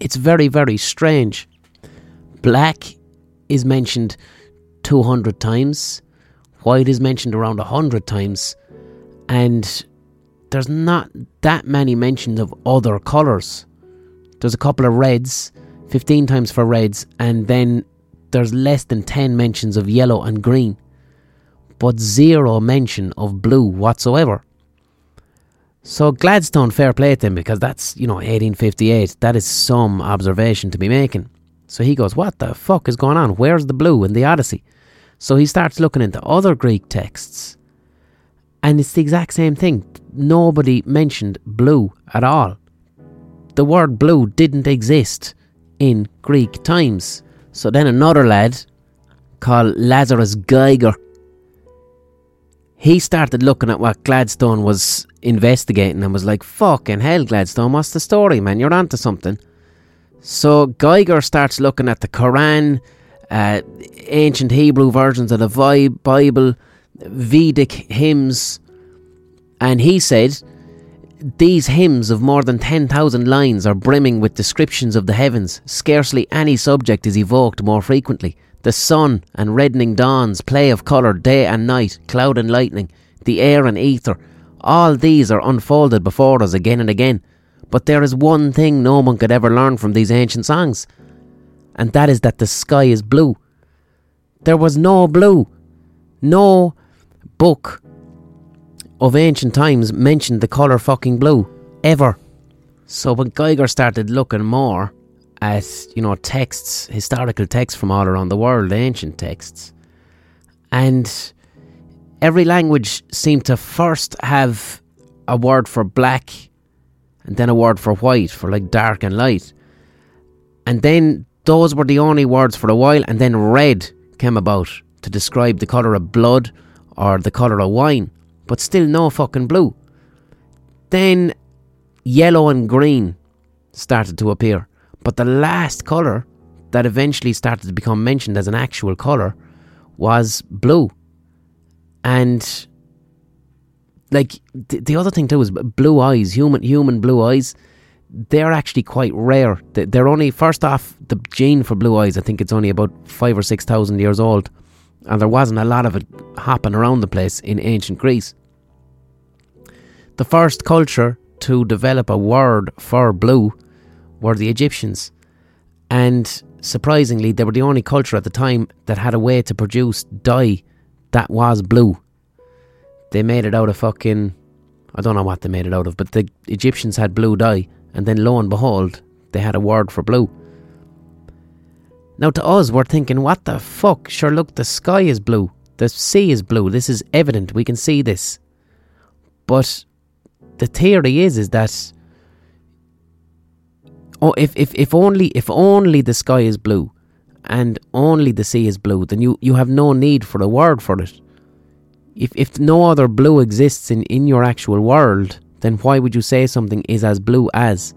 it's very, very strange. Black is mentioned 200 times, white is mentioned around 100 times, and there's not that many mentions of other colours. There's a couple of reds, 15 times for reds, and then there's less than 10 mentions of yellow and green, but zero mention of blue whatsoever. So Gladstone, fair play to him because that's, you know, 1858. That is some observation to be making. So he goes, What the fuck is going on? Where's the blue in the Odyssey? So he starts looking into other Greek texts. And it's the exact same thing. Nobody mentioned blue at all. The word blue didn't exist in Greek times. So then another lad called Lazarus Geiger he started looking at what Gladstone was investigating and was like, fucking hell, Gladstone, what's the story, man? You're onto something. So Geiger starts looking at the Quran, uh, ancient Hebrew versions of the Bible, Vedic hymns, and he said these hymns of more than 10,000 lines are brimming with descriptions of the heavens. Scarcely any subject is evoked more frequently the sun and reddening dawns, play of colour, day and night, cloud and lightning, the air and ether, All these are unfolded before us again and again. But there is one thing no one could ever learn from these ancient songs, and that is that the sky is blue. There was no blue. No book of ancient times mentioned the colour fucking blue. Ever. So when Geiger started looking more at, you know, texts, historical texts from all around the world, ancient texts, and every language seemed to first have a word for black and then a word for white, for like dark and light. And then those were the only words for a while, and then red came about to describe the colour of blood or the colour of wine, but still no fucking blue. Then yellow and green started to appear, but the last colour that eventually started to become mentioned as an actual colour was blue. And like the, the other thing too is blue eyes, human human blue eyes. They're actually quite rare. They're only first off the gene for blue eyes. I think it's only about five or six thousand years old, and there wasn't a lot of it hopping around the place in ancient Greece. The first culture to develop a word for blue were the Egyptians, and surprisingly, they were the only culture at the time that had a way to produce dye that was blue. They made it out of fucking. I don't know what they made it out of, but the Egyptians had blue dye, and then lo and behold, they had a word for blue. Now, to us, we're thinking, what the fuck? Sure, look, the sky is blue, the sea is blue. This is evident. We can see this. But the theory is, is that oh, if, if, if only if only the sky is blue and only the sea is blue, then you, you have no need for a word for it. If if no other blue exists in, in your actual world, then why would you say something is as blue as?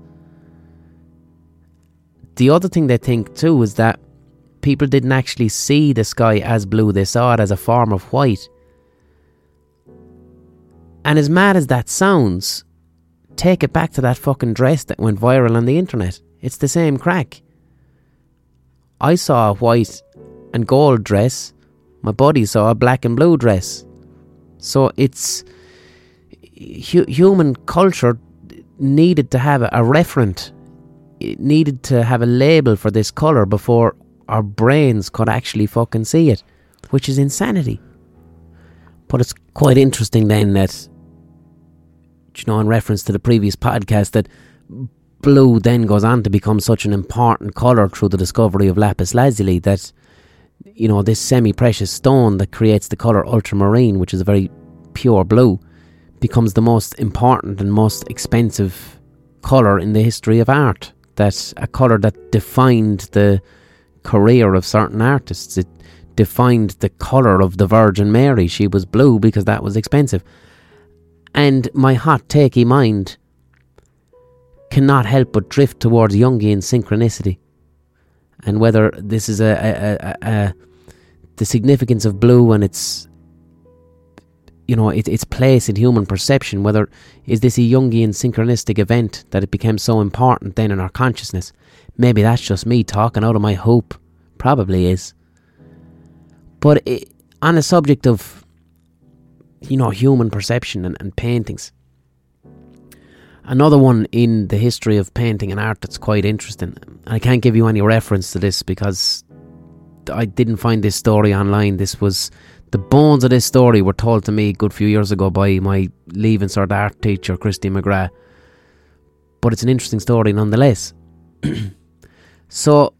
The other thing they think too is that people didn't actually see the sky as blue, they saw it as a form of white. And as mad as that sounds, take it back to that fucking dress that went viral on the internet. It's the same crack. I saw a white and gold dress, my buddy saw a black and blue dress. So it's hu- human culture needed to have a, a referent, it needed to have a label for this colour before our brains could actually fucking see it, which is insanity. But it's quite interesting then that, you know, in reference to the previous podcast, that blue then goes on to become such an important colour through the discovery of lapis lazuli that, you know, this semi precious stone that creates the colour ultramarine, which is a very pure blue, becomes the most important and most expensive colour in the history of art. That a colour that defined the career of certain artists. It defined the colour of the Virgin Mary. She was blue because that was expensive. And my hot takey mind cannot help but drift towards Jungian synchronicity. And whether this is a, a, a, a the significance of blue and its you know it, its place in human perception whether is this a jungian synchronistic event that it became so important then in our consciousness maybe that's just me talking out of my hope probably is but it, on the subject of you know human perception and, and paintings another one in the history of painting and art that's quite interesting i can't give you any reference to this because I didn't find this story online. This was the bones of this story were told to me a good few years ago by my leaving cert art teacher, Christy McGrath. But it's an interesting story nonetheless. so,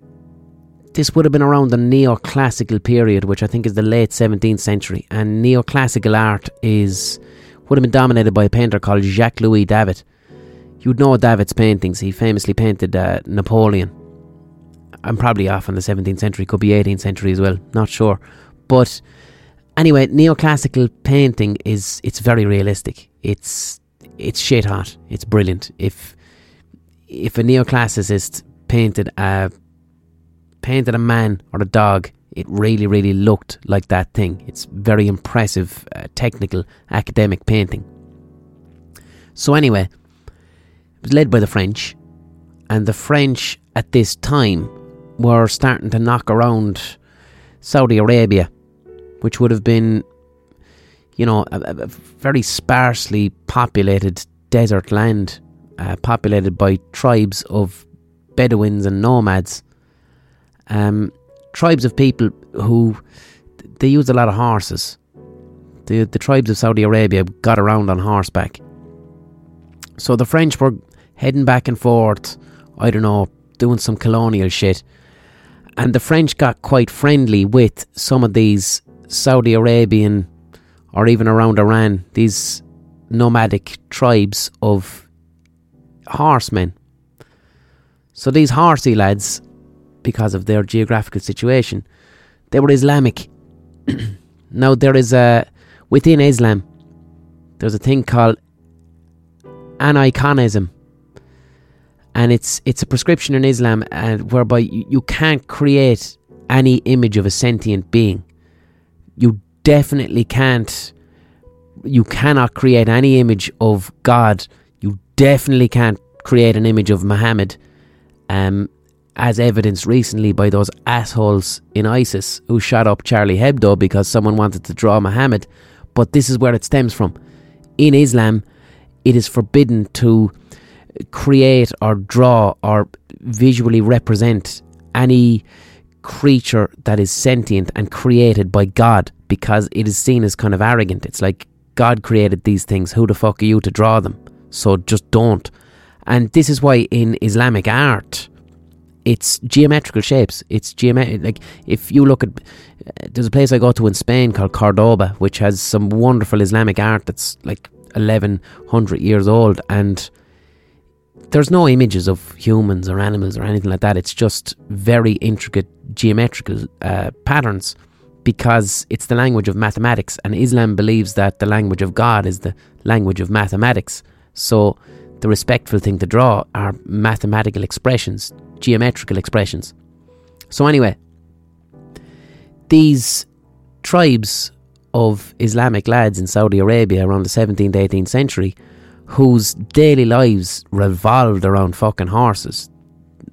this would have been around the neoclassical period, which I think is the late 17th century. And neoclassical art is would have been dominated by a painter called Jacques Louis David. You'd know David's paintings. He famously painted uh, Napoleon I'm probably off in the 17th century, could be 18th century as well, not sure. But anyway, neoclassical painting is it's very realistic. It's it's shit hot. It's brilliant. If if a neoclassicist painted a painted a man or a dog, it really really looked like that thing. It's very impressive, uh, technical, academic painting. So anyway, it was led by the French, and the French at this time were starting to knock around Saudi Arabia, which would have been, you know, a, a very sparsely populated desert land, uh, populated by tribes of Bedouins and nomads. Um, tribes of people who they used a lot of horses. The the tribes of Saudi Arabia got around on horseback. So the French were heading back and forth, I don't know, doing some colonial shit. And the French got quite friendly with some of these Saudi Arabian or even around Iran, these nomadic tribes of horsemen. So these horsey lads, because of their geographical situation, they were Islamic. now there is a within Islam, there's a thing called aniconism, and it's it's a prescription in Islam uh, whereby you, you can't create any image of a sentient being. You definitely can't. You cannot create any image of God. You definitely can't create an image of Muhammad, um, as evidenced recently by those assholes in ISIS who shot up Charlie Hebdo because someone wanted to draw Muhammad. But this is where it stems from. In Islam, it is forbidden to create or draw or visually represent any creature that is sentient and created by God because it is seen as kind of arrogant. It's like God created these things. Who the fuck are you to draw them? So just don't. And this is why in Islamic art, it's geometrical shapes. It's geometric. Like if you look at, there's a place I go to in Spain called Cordoba, which has some wonderful Islamic art that's like 1100 years old, and there's no images of humans or animals or anything like that. It's just very intricate geometrical uh, patterns because it's the language of mathematics, and Islam believes that the language of God is the language of mathematics. So, the respectful thing to draw are mathematical expressions, geometrical expressions. So, anyway, these tribes of Islamic lads in Saudi Arabia around the 17th, 18th century whose daily lives revolved around fucking horses.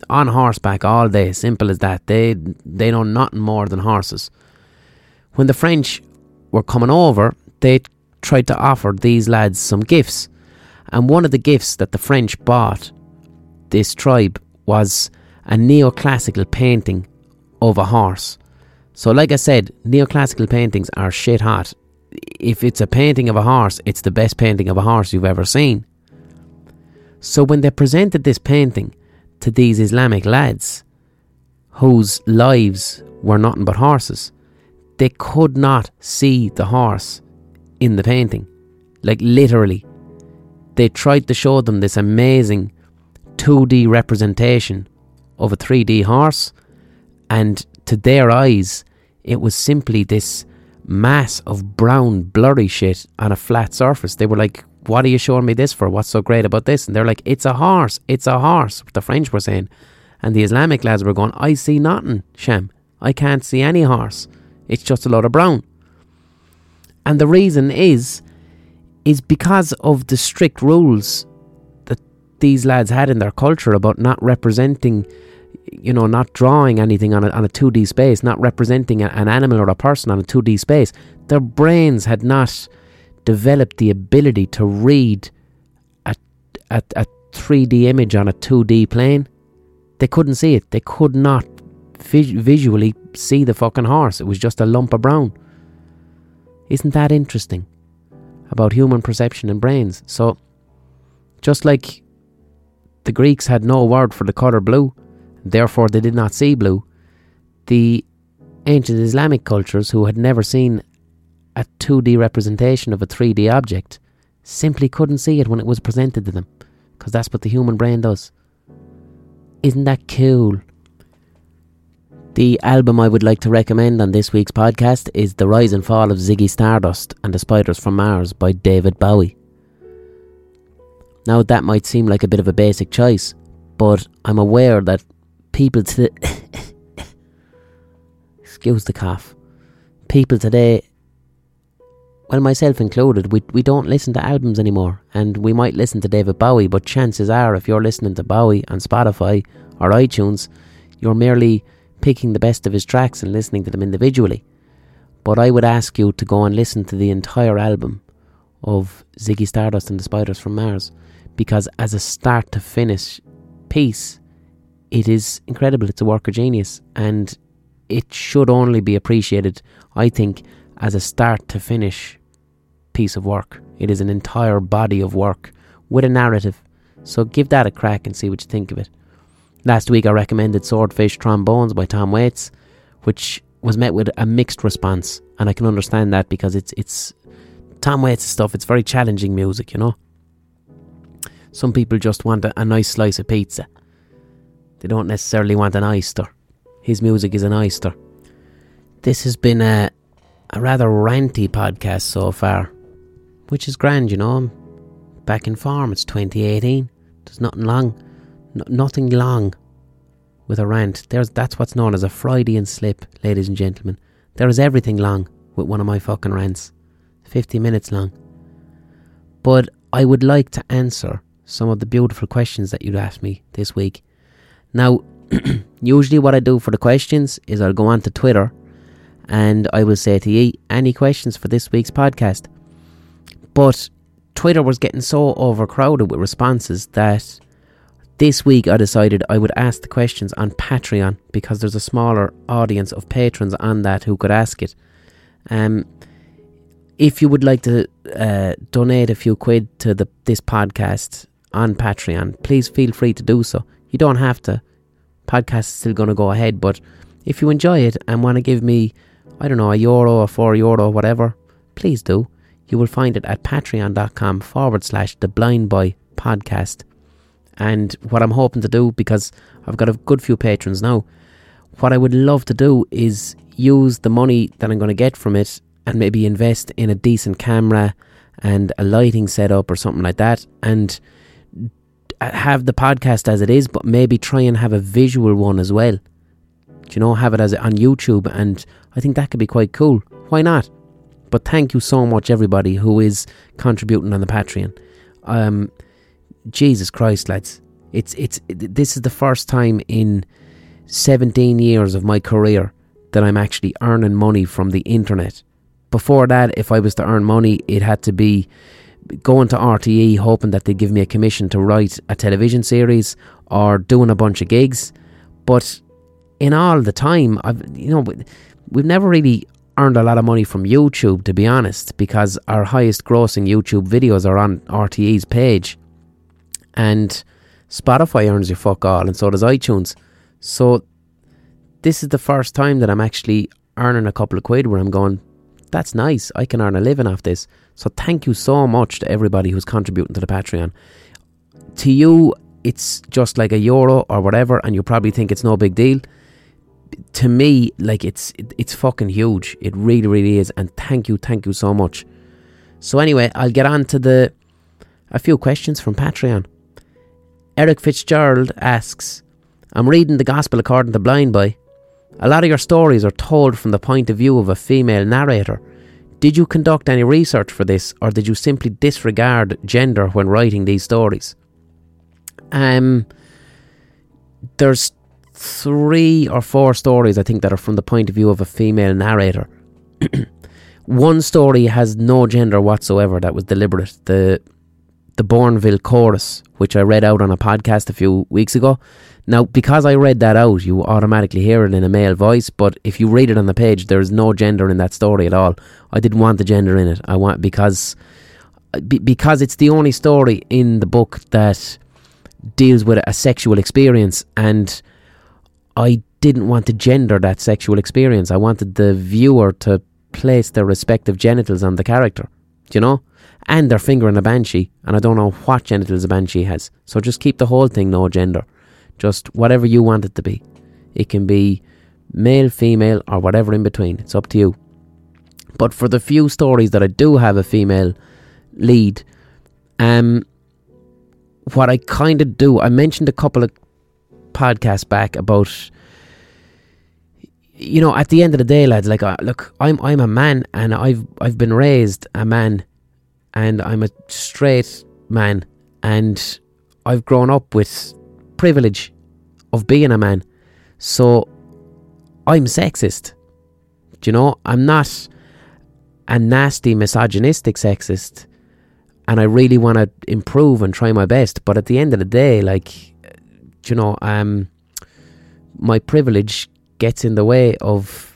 On horseback all day, simple as that. They they know nothing more than horses. When the French were coming over, they tried to offer these lads some gifts. And one of the gifts that the French bought this tribe was a neoclassical painting of a horse. So, like I said, neoclassical paintings are shit hot. If it's a painting of a horse, it's the best painting of a horse you've ever seen. So, when they presented this painting to these Islamic lads, whose lives were nothing but horses, they could not see the horse in the painting. Like, literally. They tried to show them this amazing 2D representation of a 3D horse, and to their eyes, it was simply this mass of brown, blurry shit on a flat surface. They were like, What are you showing me this for? What's so great about this? And they're like, It's a horse, it's a horse, the French were saying. And the Islamic lads were going, I see nothing, Shem. I can't see any horse. It's just a lot of brown. And the reason is, is because of the strict rules that these lads had in their culture about not representing you know, not drawing anything on a, on a 2D space, not representing a, an animal or a person on a 2D space, their brains had not developed the ability to read a, a, a 3D image on a 2D plane. They couldn't see it. They could not vis- visually see the fucking horse. It was just a lump of brown. Isn't that interesting? About human perception and brains. So, just like the Greeks had no word for the colour blue, therefore they did not see blue. The ancient Islamic cultures, who had never seen a 2D representation of a 3D object, simply couldn't see it when it was presented to them, because that's what the human brain does. Isn't that cool? The album I would like to recommend on this week's podcast is The Rise and Fall of Ziggy Stardust and the Spiders from Mars by David Bowie. Now, that might seem like a bit of a basic choice, but I'm aware that people today. excuse the cough. People today, well, myself included, we, we don't listen to albums anymore. And we might listen to David Bowie, but chances are, if you're listening to Bowie on Spotify or iTunes, you're merely picking the best of his tracks and listening to them individually. But I would ask you to go and listen to the entire album of Ziggy Stardust and the Spiders from Mars because, as a start to finish piece, it is incredible. It's a work of genius and it should only be appreciated, I think, as a start to finish piece of work. It is an entire body of work with a narrative. So give that a crack and see what you think of it. Last week I recommended Swordfish Trombones by Tom Waits, which was met with a mixed response, and I can understand that because it's it's Tom Waits' stuff. It's very challenging music, you know. Some people just want a, a nice slice of pizza. They don't necessarily want an oyster. His music is an oyster. This has been a a rather ranty podcast so far, which is grand, you know. I'm back in form. It's 2018. There's nothing long, nothing long with a rant. There's that's what's known as a Freudian slip, ladies and gentlemen. There is everything long with one of my fucking rants. 50 minutes long. But I would like to answer some of the beautiful questions that you'd asked me this week. Now, usually what I do for the questions is I'll go on to Twitter and I will say to you, any questions for this week's podcast? But Twitter was getting so overcrowded with responses that this week I decided I would ask the questions on Patreon because there's a smaller audience of patrons on that who could ask it. Um, if you would like to uh, donate a few quid to the this podcast on Patreon, please feel free to do so. You don't have to. Podcast is still going to go ahead, but if you enjoy it and want to give me, I don't know, a euro a four euro, whatever, please do. You will find it at patreon.com forward slash the blind boy podcast. And what I'm hoping to do, because I've got a good few patrons now, what I would love to do is use the money that I'm going to get from it and maybe invest in a decent camera and a lighting setup or something like that and have the podcast as it is, but maybe try and have a visual one as well. Do you know, have it as on YouTube, and I think that could be quite cool. Why not? But thank you so much, everybody who is contributing on the Patreon. Um, Jesus Christ, lads! It's it's this is the first time in 17 years of my career that I'm actually earning money from the internet. Before that, if I was to earn money, it had to be going to RTE hoping that they'd give me a commission to write a television series or doing a bunch of gigs. But in all the time, I've you know we've never really earned a lot of money from YouTube to be honest, because our highest grossing YouTube videos are on RTE's page, and Spotify earns you fuck all, and so does iTunes. So this is the first time that I'm actually earning a couple of quid where I'm going, that's nice. I can earn a living off this. So thank you so much to everybody who's contributing to the Patreon. To you, it's just like a euro or whatever, and you probably think it's no big deal. To me, like it's it's fucking huge. It really, really is. And thank you, thank you so much. So anyway, I'll get on to the a few questions from Patreon. Eric Fitzgerald asks, I'm reading the Gospel according to Blind Boy. A lot of your stories are told from the point of view of a female narrator. Did you conduct any research for this, or did you simply disregard gender when writing these stories? Um, there's three or four stories I think that are from the point of view of a female narrator. One story has no gender whatsoever. That was deliberate. The the Bournville chorus, which I read out on a podcast a few weeks ago. Now, because I read that out, you automatically hear it in a male voice, but if you read it on the page, there is no gender in that story at all. I didn't want the gender in it. I want because uh, because it's the only story in the book that deals with a sexual experience and I didn't want to gender that sexual experience. I wanted the viewer to place their respective genitals on the character. Do you know? And their finger in a banshee, and I don't know what genitals a banshee has. So just keep the whole thing no gender. Just whatever you want it to be. It can be male, female, or whatever in between. It's up to you. But for the few stories that I do have a female lead, um, what I kind of do, I mentioned a couple of podcasts back about, you know, at the end of the day, lads, like, uh, look, I'm I'm a man, and I've I've been raised a man, and I'm a straight man, and I've grown up with privilege of being a man. So I'm sexist. Do you know? I'm not a nasty, misogynistic sexist, and I really want to improve and try my best. But at the end of the day, like, you know, um, my privilege gets in the way of.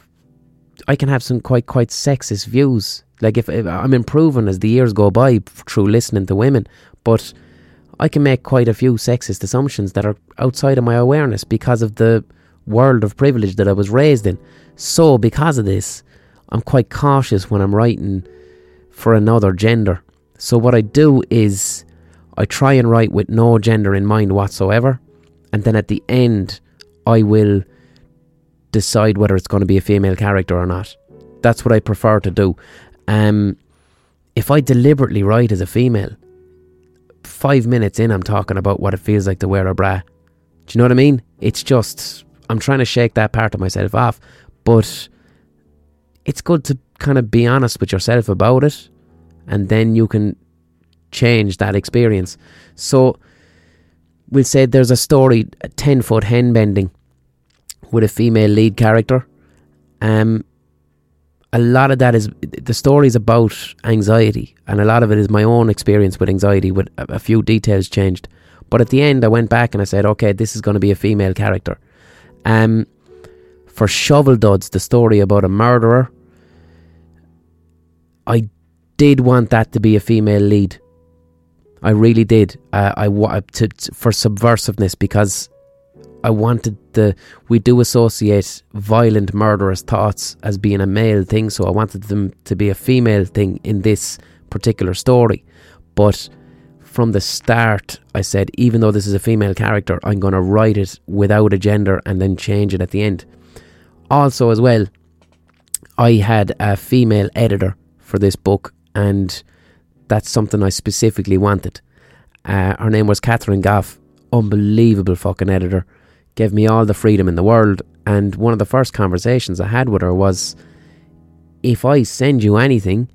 I can have some quite quite sexist views. Like if, if I'm improving as the years go by through listening to women, but I can make quite a few sexist assumptions that are outside of my awareness because of the world of privilege that I was raised in. So because of this, I'm quite cautious when I'm writing for another gender. So what I do is I try and write with no gender in mind whatsoever, and then at the end I will decide whether it's going to be a female character or not. That's what I prefer to do. Um, if I deliberately write as a female, five minutes in, I'm talking about what it feels like to wear a bra. Do you know what I mean? It's just I'm trying to shake that part of myself off, but it's good to kind of be honest with yourself about it, and then you can change that experience. So we'll say there's a story, a ten foot hen bending, with a female lead character. Um, a lot of that is the story is about anxiety, and a lot of it is my own experience with anxiety, with a, a few details changed. But at the end, I went back and I said, okay, this is going to be a female character. Um, for Shovel Duds, the story about a murderer, I did want that to be a female lead. I really did. Uh, I to, to, for subversiveness because I wanted the. We do associate violent, murderous thoughts as being a male thing, so I wanted them to be a female thing in this particular story. But from the start, I said, even though this is a female character, I'm going to write it without a gender and then change it at the end. Also, as well, I had a female editor for this book, and that's something I specifically wanted. Uh, her name was Catherine Goff, unbelievable fucking editor gave me all the freedom in the world. And one of the first conversations I had with her was if I send you anything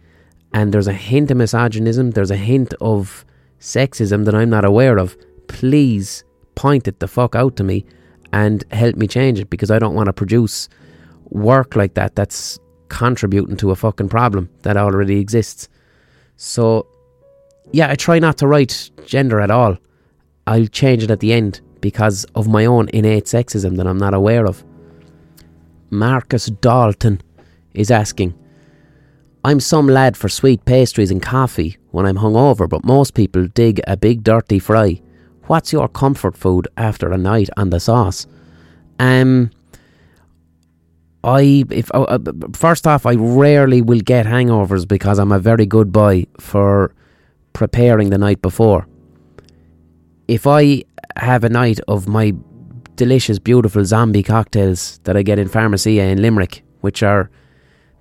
and there's a hint of misogynism, there's a hint of sexism that I'm not aware of, please point it the fuck out to me and help me change it because I don't want to produce work like that that's contributing to a fucking problem that already exists. So, yeah, I try not to write gender at all. I'll change it at the end because of my own innate sexism that I'm not aware of. Marcus Dalton is asking, I'm some lad for sweet pastries and coffee when I'm hungover, but most people dig a big dirty fry. What's your comfort food after a night on the sauce? Um, I if uh, uh first off, I rarely will get hangovers because I'm a very good boy for preparing the night before. If I have a night of my delicious, beautiful zombie cocktails that I get in Pharmacia in Limerick, which are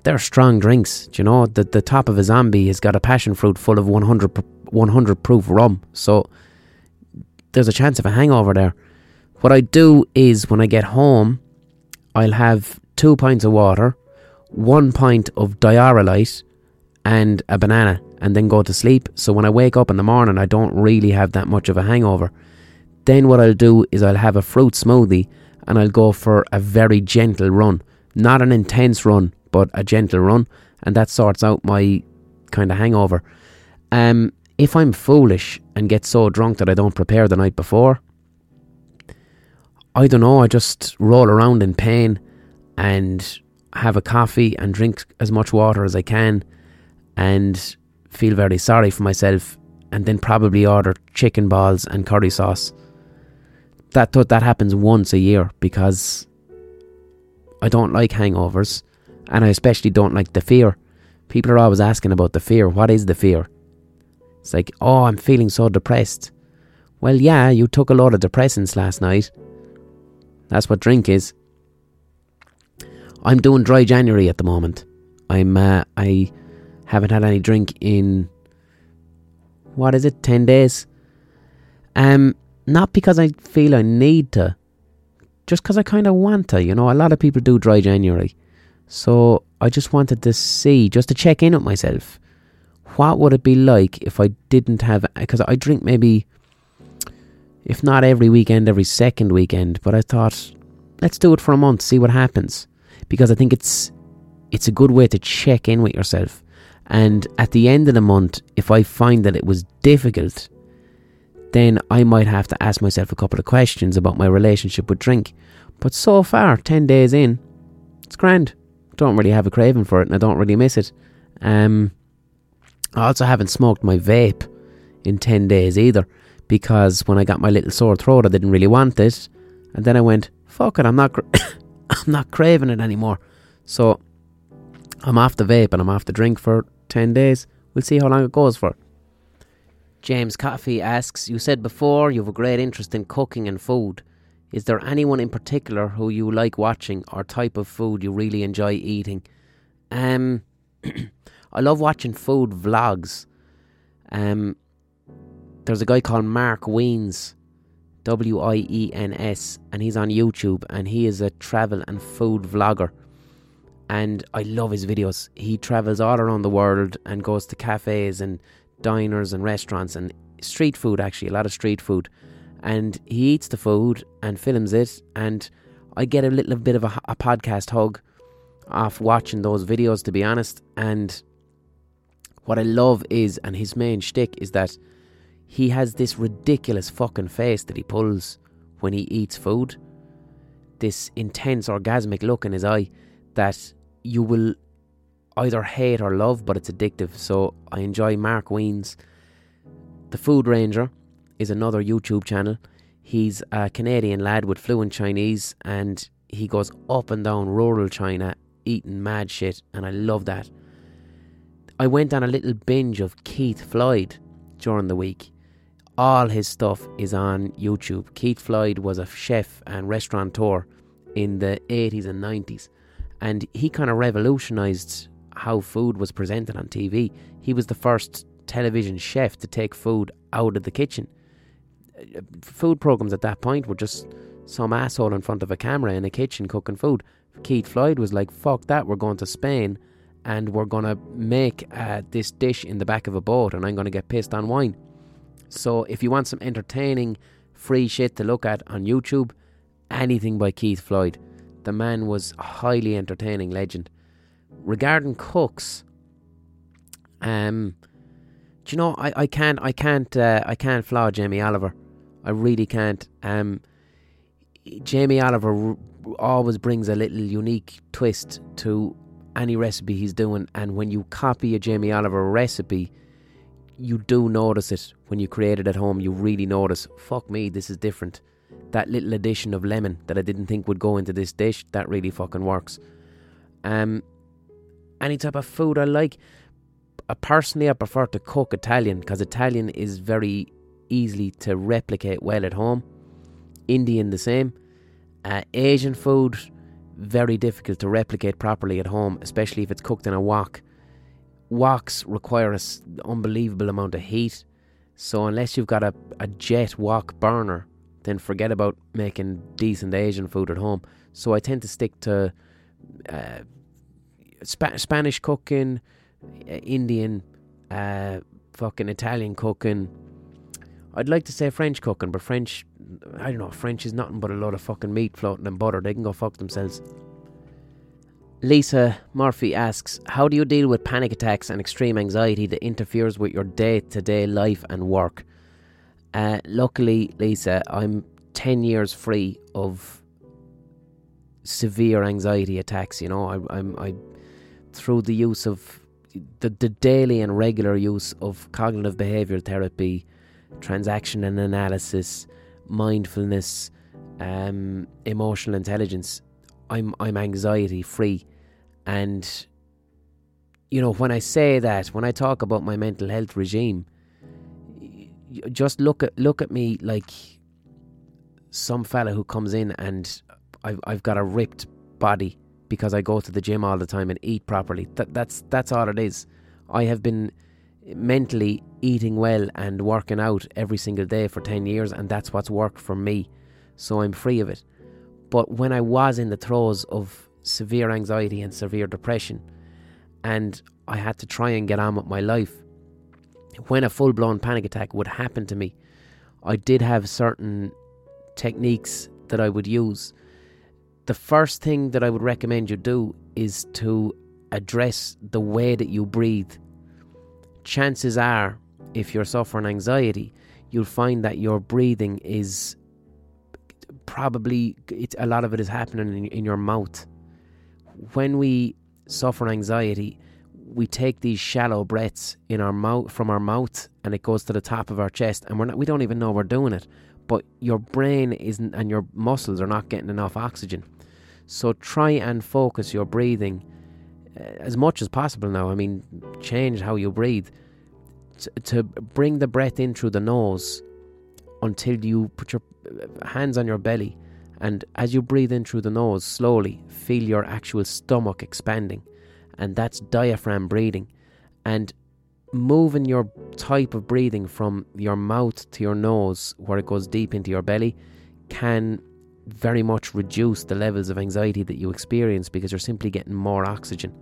they're strong drinks. Do you know the the top of a zombie has got a passion fruit full of 100, 100 proof rum, so there's a chance of a hangover there. What I do is when I get home, I'll have two pints of water, one pint of Dioralyte, and a banana, and then go to sleep. So when I wake up in the morning, I don't really have that much of a hangover. Then what I'll do is I'll have a fruit smoothie and I'll go for a very gentle run. Not an intense run, but a gentle run. And that sorts out my kind of hangover. Um, if I'm foolish and get so drunk that I don't prepare the night before, I don't know, I just roll around in pain and have a coffee and drink as much water as I can and feel very sorry for myself and then probably order chicken balls and curry sauce that that happens once a year because I don't like hangovers, and I especially don't like the fear. People are always asking about the fear. What is the fear? It's like, oh, I'm feeling so depressed. Well, yeah, you took a lot of depressants last night. That's what drink is. I'm doing dry January at the moment. I'm uh, I haven't had any drink in what is it, ten days. Um, not because I feel I need to, just because I kind of want to. You know, a lot of people do dry January. So I just wanted to see, just to check in with myself. What would it be like if I didn't have, because I drink maybe, if not every weekend, every second weekend, but I thought, let's do it for a month, see what happens. Because I think it's, it's a good way to check in with yourself. And at the end of the month, if I find that it was difficult, then I might have to ask myself a couple of questions about my relationship with drink. But so far, 10 days in, it's grand. Don't really have a craving for it and I don't really miss it. Um, I also haven't smoked my vape in 10 days either because when I got my little sore throat, I didn't really want it. And then I went, fuck it, I'm not, cra- I'm not craving it anymore. So I'm off the vape and I'm off the drink for 10 days. We'll see how long it goes for. James Coffey asks, You said before you have a great interest in cooking and food. Is there anyone in particular who you like watching or type of food you really enjoy eating? Um, I love watching food vlogs. Um, there's a guy called Mark Wiens, W I E N S, and he's on YouTube and he is a travel and food vlogger. And I love his videos. He travels all around the world and goes to cafes and diners and restaurants and street food, actually, a lot of street food. And he eats the food and films it. And I get a little bit of a, a podcast hug off watching those videos, to be honest. And what I love is, and his main shtick is that he has this ridiculous fucking face that he pulls when he eats food. This intense orgasmic look in his eye that you will either hate or love, but it's addictive. So I enjoy Mark Wiens. The Food Ranger is another YouTube channel. He's a Canadian lad with fluent Chinese and he goes up and down rural China eating mad shit, and I love that. I went on a little binge of Keith Floyd during the week. All his stuff is on YouTube. Keith Floyd was a chef and restaurateur in the 80s and 90s, and he kind of revolutionized how food was presented on TV. He was the first television chef to take food out of the kitchen. Food programs at that point were just some asshole in front of a camera in a kitchen cooking food. Keith Floyd was like, fuck that, we're going to Spain and we're going to make uh, this dish in the back of a boat and I'm going to get pissed on wine. So if you want some entertaining, free shit to look at on YouTube, anything by Keith Floyd. The man was a highly entertaining legend. Regarding cooks, um, do you know I, I can't I can't uh, I can't flaw Jamie Oliver. I really can't. Um, Jamie Oliver always brings a little unique twist to any recipe he's doing, and when you copy a Jamie Oliver recipe, you do notice it when you create it at home. You really notice, fuck me, this is different. That little addition of lemon that I didn't think would go into this dish, that really fucking works. Um, any type of food I like. Uh, personally, I prefer to cook Italian because Italian is very easily to replicate well at home. Indian, the same. Uh, Asian food, very difficult to replicate properly at home, especially if it's cooked in a wok. Woks require an unbelievable amount of heat, so unless you've got a, a jet wok burner, then forget about making decent Asian food at home. So I tend to stick to uh, Sp- Spanish cooking, uh, Indian, uh, fucking Italian cooking. I'd like to say French cooking, but French, I don't know, French is nothing but a lot of fucking meat floating in butter. They can go fuck themselves. Lisa Murphy asks, How do you deal with panic attacks and extreme anxiety that interferes with your day to day life and work? Uh, luckily, Lisa, I'm 10 years free of severe anxiety attacks. You know, I, I'm, I, through the use of the, the daily and regular use of cognitive behavioral therapy, transactional analysis, mindfulness, um, emotional intelligence, I'm I'm anxiety free, and you know when I say that, when I talk about my mental health regime, just look at look at me like some fella who comes in and I've I've got a ripped body because I go to the gym all the time and eat properly. That that's that's all it is. I have been mentally eating well and working out every single day for 10 years and that's what's worked for me. So I'm free of it. But when I was in the throes of severe anxiety and severe depression and I had to try and get on with my life, when a full blown panic attack would happen to me, I did have certain techniques that I would use. The first thing that I would recommend you do is to address the way that you breathe chances are, if you're suffering anxiety, you'll find that your breathing is probably a lot of it is happening in, in your mouth. When we suffer anxiety, we take these shallow breaths in our mouth from our mouth and it goes to the top of our chest and we're not we don't even know we're doing it. But your brain isn't and your muscles are not getting enough oxygen. So try and focus your breathing uh, as much as possible now. I mean change how you breathe. To, to bring the breath in through the nose until you put your uh, hands on your belly and as you breathe in through the nose slowly feel your actual stomach expanding and that's diaphragm breathing. And moving your type of breathing from your mouth to your nose, where it goes deep into your belly, can very much reduce the levels of anxiety that you experience because you're simply getting more oxygen.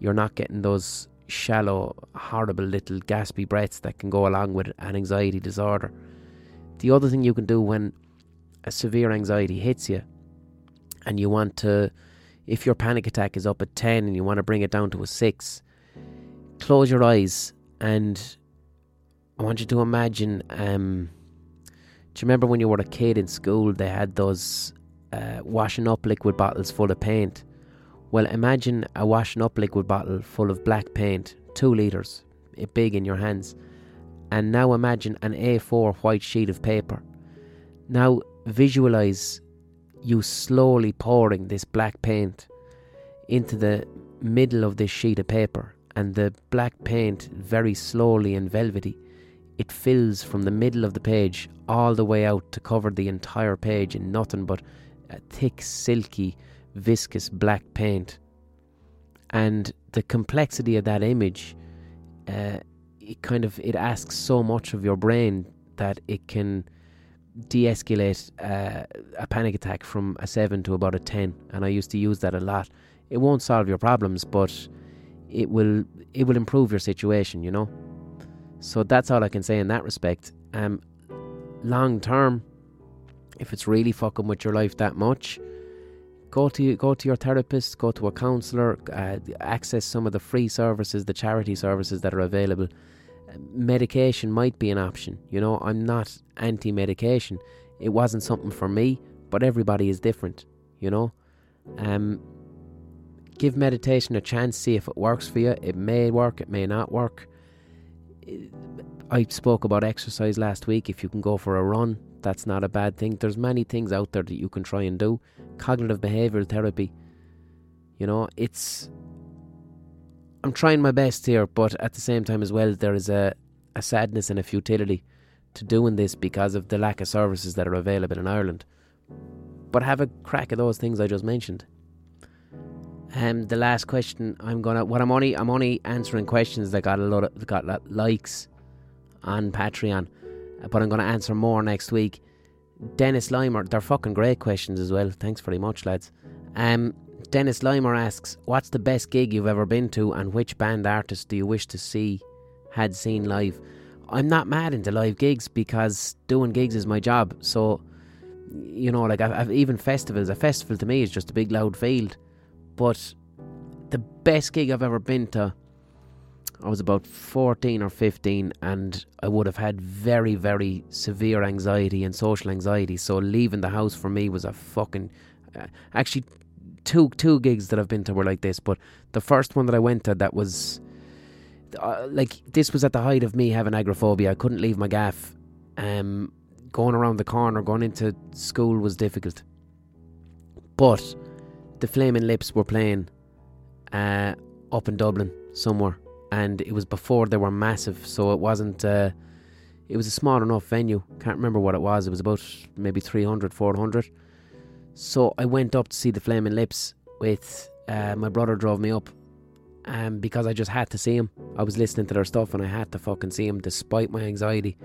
You're not getting those shallow, horrible little gaspy breaths that can go along with an anxiety disorder. The other thing you can do when a severe anxiety hits you and you want to if your panic attack is up at 10 and you want to bring it down to a 6, close your eyes and I want you to imagine. Um, do you remember when you were a kid in school? They had those uh, washing up liquid bottles full of paint. Well, imagine a washing up liquid bottle full of black paint, two litres, big in your hands. And now imagine an A4 white sheet of paper. Now visualize you slowly pouring this black paint into the middle of this sheet of paper, and the black paint, very slowly and velvety, it fills from the middle of the page all the way out to cover the entire page in nothing but a thick, silky, viscous black paint. And the complexity of that image, uh, it kind of it asks so much of your brain that it can de-escalate uh, a panic attack from a 7 to about a 10 and I used to use that a lot. It won't solve your problems but it will it will improve your situation you know? So that's all I can say in that respect. Um long term if it's really fucking with your life that much go to go to your therapist go to a counselor uh, access some of the free services the charity services that are available medication might be an option. You know, I'm not anti medication. It wasn't something for me, but everybody is different, you know. Um, give meditation a chance, see if it works for you. It may work, it may not work. I spoke about exercise last week. If you can go for a run, that's not a bad thing. There's many things out there that you can try and do. Cognitive behavioral therapy, you know, it's I'm trying my best here, but at the same time as well, there is a, a sadness and a futility to doing this because of the lack of services that are available in Ireland. But have a crack at those things I just mentioned. Um, the last question I'm gonna what I'm only I'm only answering questions that got a lot of got likes on Patreon, but I'm gonna answer more next week. Dennis Limer, they're fucking great questions as well. Thanks very much, lads. Um, Dennis Limer asks, What's the best gig you've ever been to, and which band artist do you wish to see, had seen live? I'm not mad into live gigs because doing gigs is my job. So, you know, like I've, I've, even festivals, a festival to me is just a big loud field. But the best gig I've ever been to, I was about 14 or 15, and I would have had very, very severe anxiety and social anxiety. So, leaving the house for me was a fucking. Uh, actually, two two gigs that I've been to were like this, but the first one that I went to that was uh, like this was at the height of me having agoraphobia. I couldn't leave my gaff. Um, going around the corner, going into school was difficult. But the Flaming Lips were playing uh, up in Dublin somewhere, and it was before they were massive, so it wasn't. Uh, it was a small enough venue. Can't remember what it was. It was about maybe 300, 400. So I went up to see the Flaming Lips with uh, my brother drove me up um, because I just had to see him. I was listening to their stuff and I had to fucking see him despite my anxiety.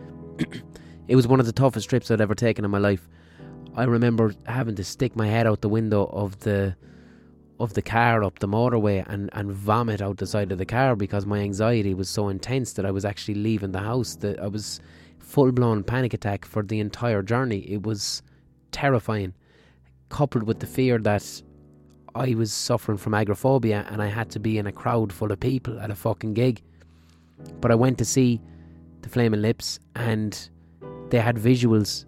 it was one of the toughest trips I'd ever taken in my life. I remember having to stick my head out the window of the of the car up the motorway and, and vomit out the side of the car because my anxiety was so intense that I was actually leaving the house. That I was full blown panic attack for the entire journey. It was terrifying coupled with the fear that I was suffering from agoraphobia and I had to be in a crowd full of people at a fucking gig. But I went to see the Flaming Lips, and they had visuals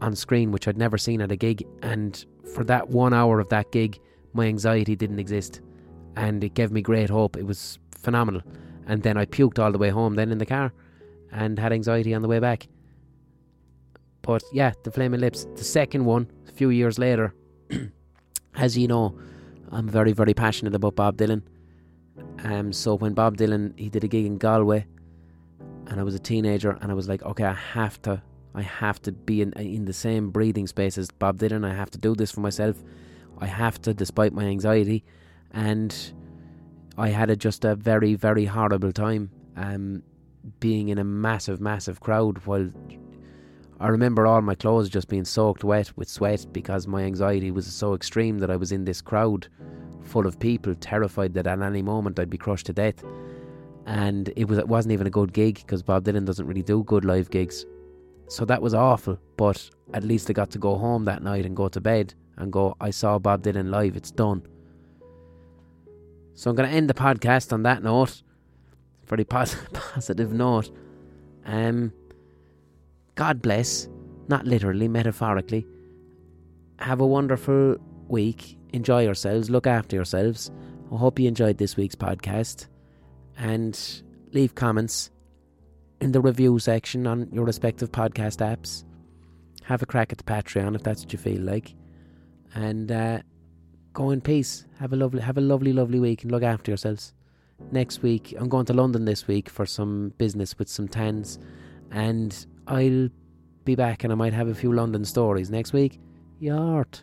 on screen which I'd never seen at a gig. And for that one hour of that gig, my anxiety didn't exist, and it gave me great hope. It was phenomenal. And then I puked all the way home, then in the car, and had anxiety on the way back. But yeah, the Flaming Lips, the second one, a few years later, as you know, I'm very, very passionate about Bob Dylan. Um, so when Bob Dylan he did a gig in Galway, and I was a teenager, and I was like, okay, I have to, I have to be in in the same breathing space as Bob Dylan. I have to do this for myself. I have to, despite my anxiety, and I had a, just a very, very horrible time. Um, being in a massive, massive crowd while I remember all my clothes just being soaked wet with sweat because my anxiety was so extreme that I was in this crowd full of people, terrified that at any moment I'd be crushed to death. And it was it wasn't even a good gig because Bob Dylan doesn't really do good live gigs, so that was awful. But at least I got to go home that night and go to bed and go. I saw Bob Dylan live. It's done. So I'm going to end the podcast on that note, pos- positive note. Um, God bless, not literally, metaphorically. Have a wonderful week. Enjoy yourselves. Look after yourselves. I hope you enjoyed this week's podcast. And leave comments in the review section on your respective podcast apps. Have a crack at the Patreon if that's what you feel like. And uh, go in peace. Have a lovely, have a lovely, lovely week, and look after yourselves. Next week, I'm going to London this week for some business with some tens, and I'll be back, and I might have a few London stories next week. Yart.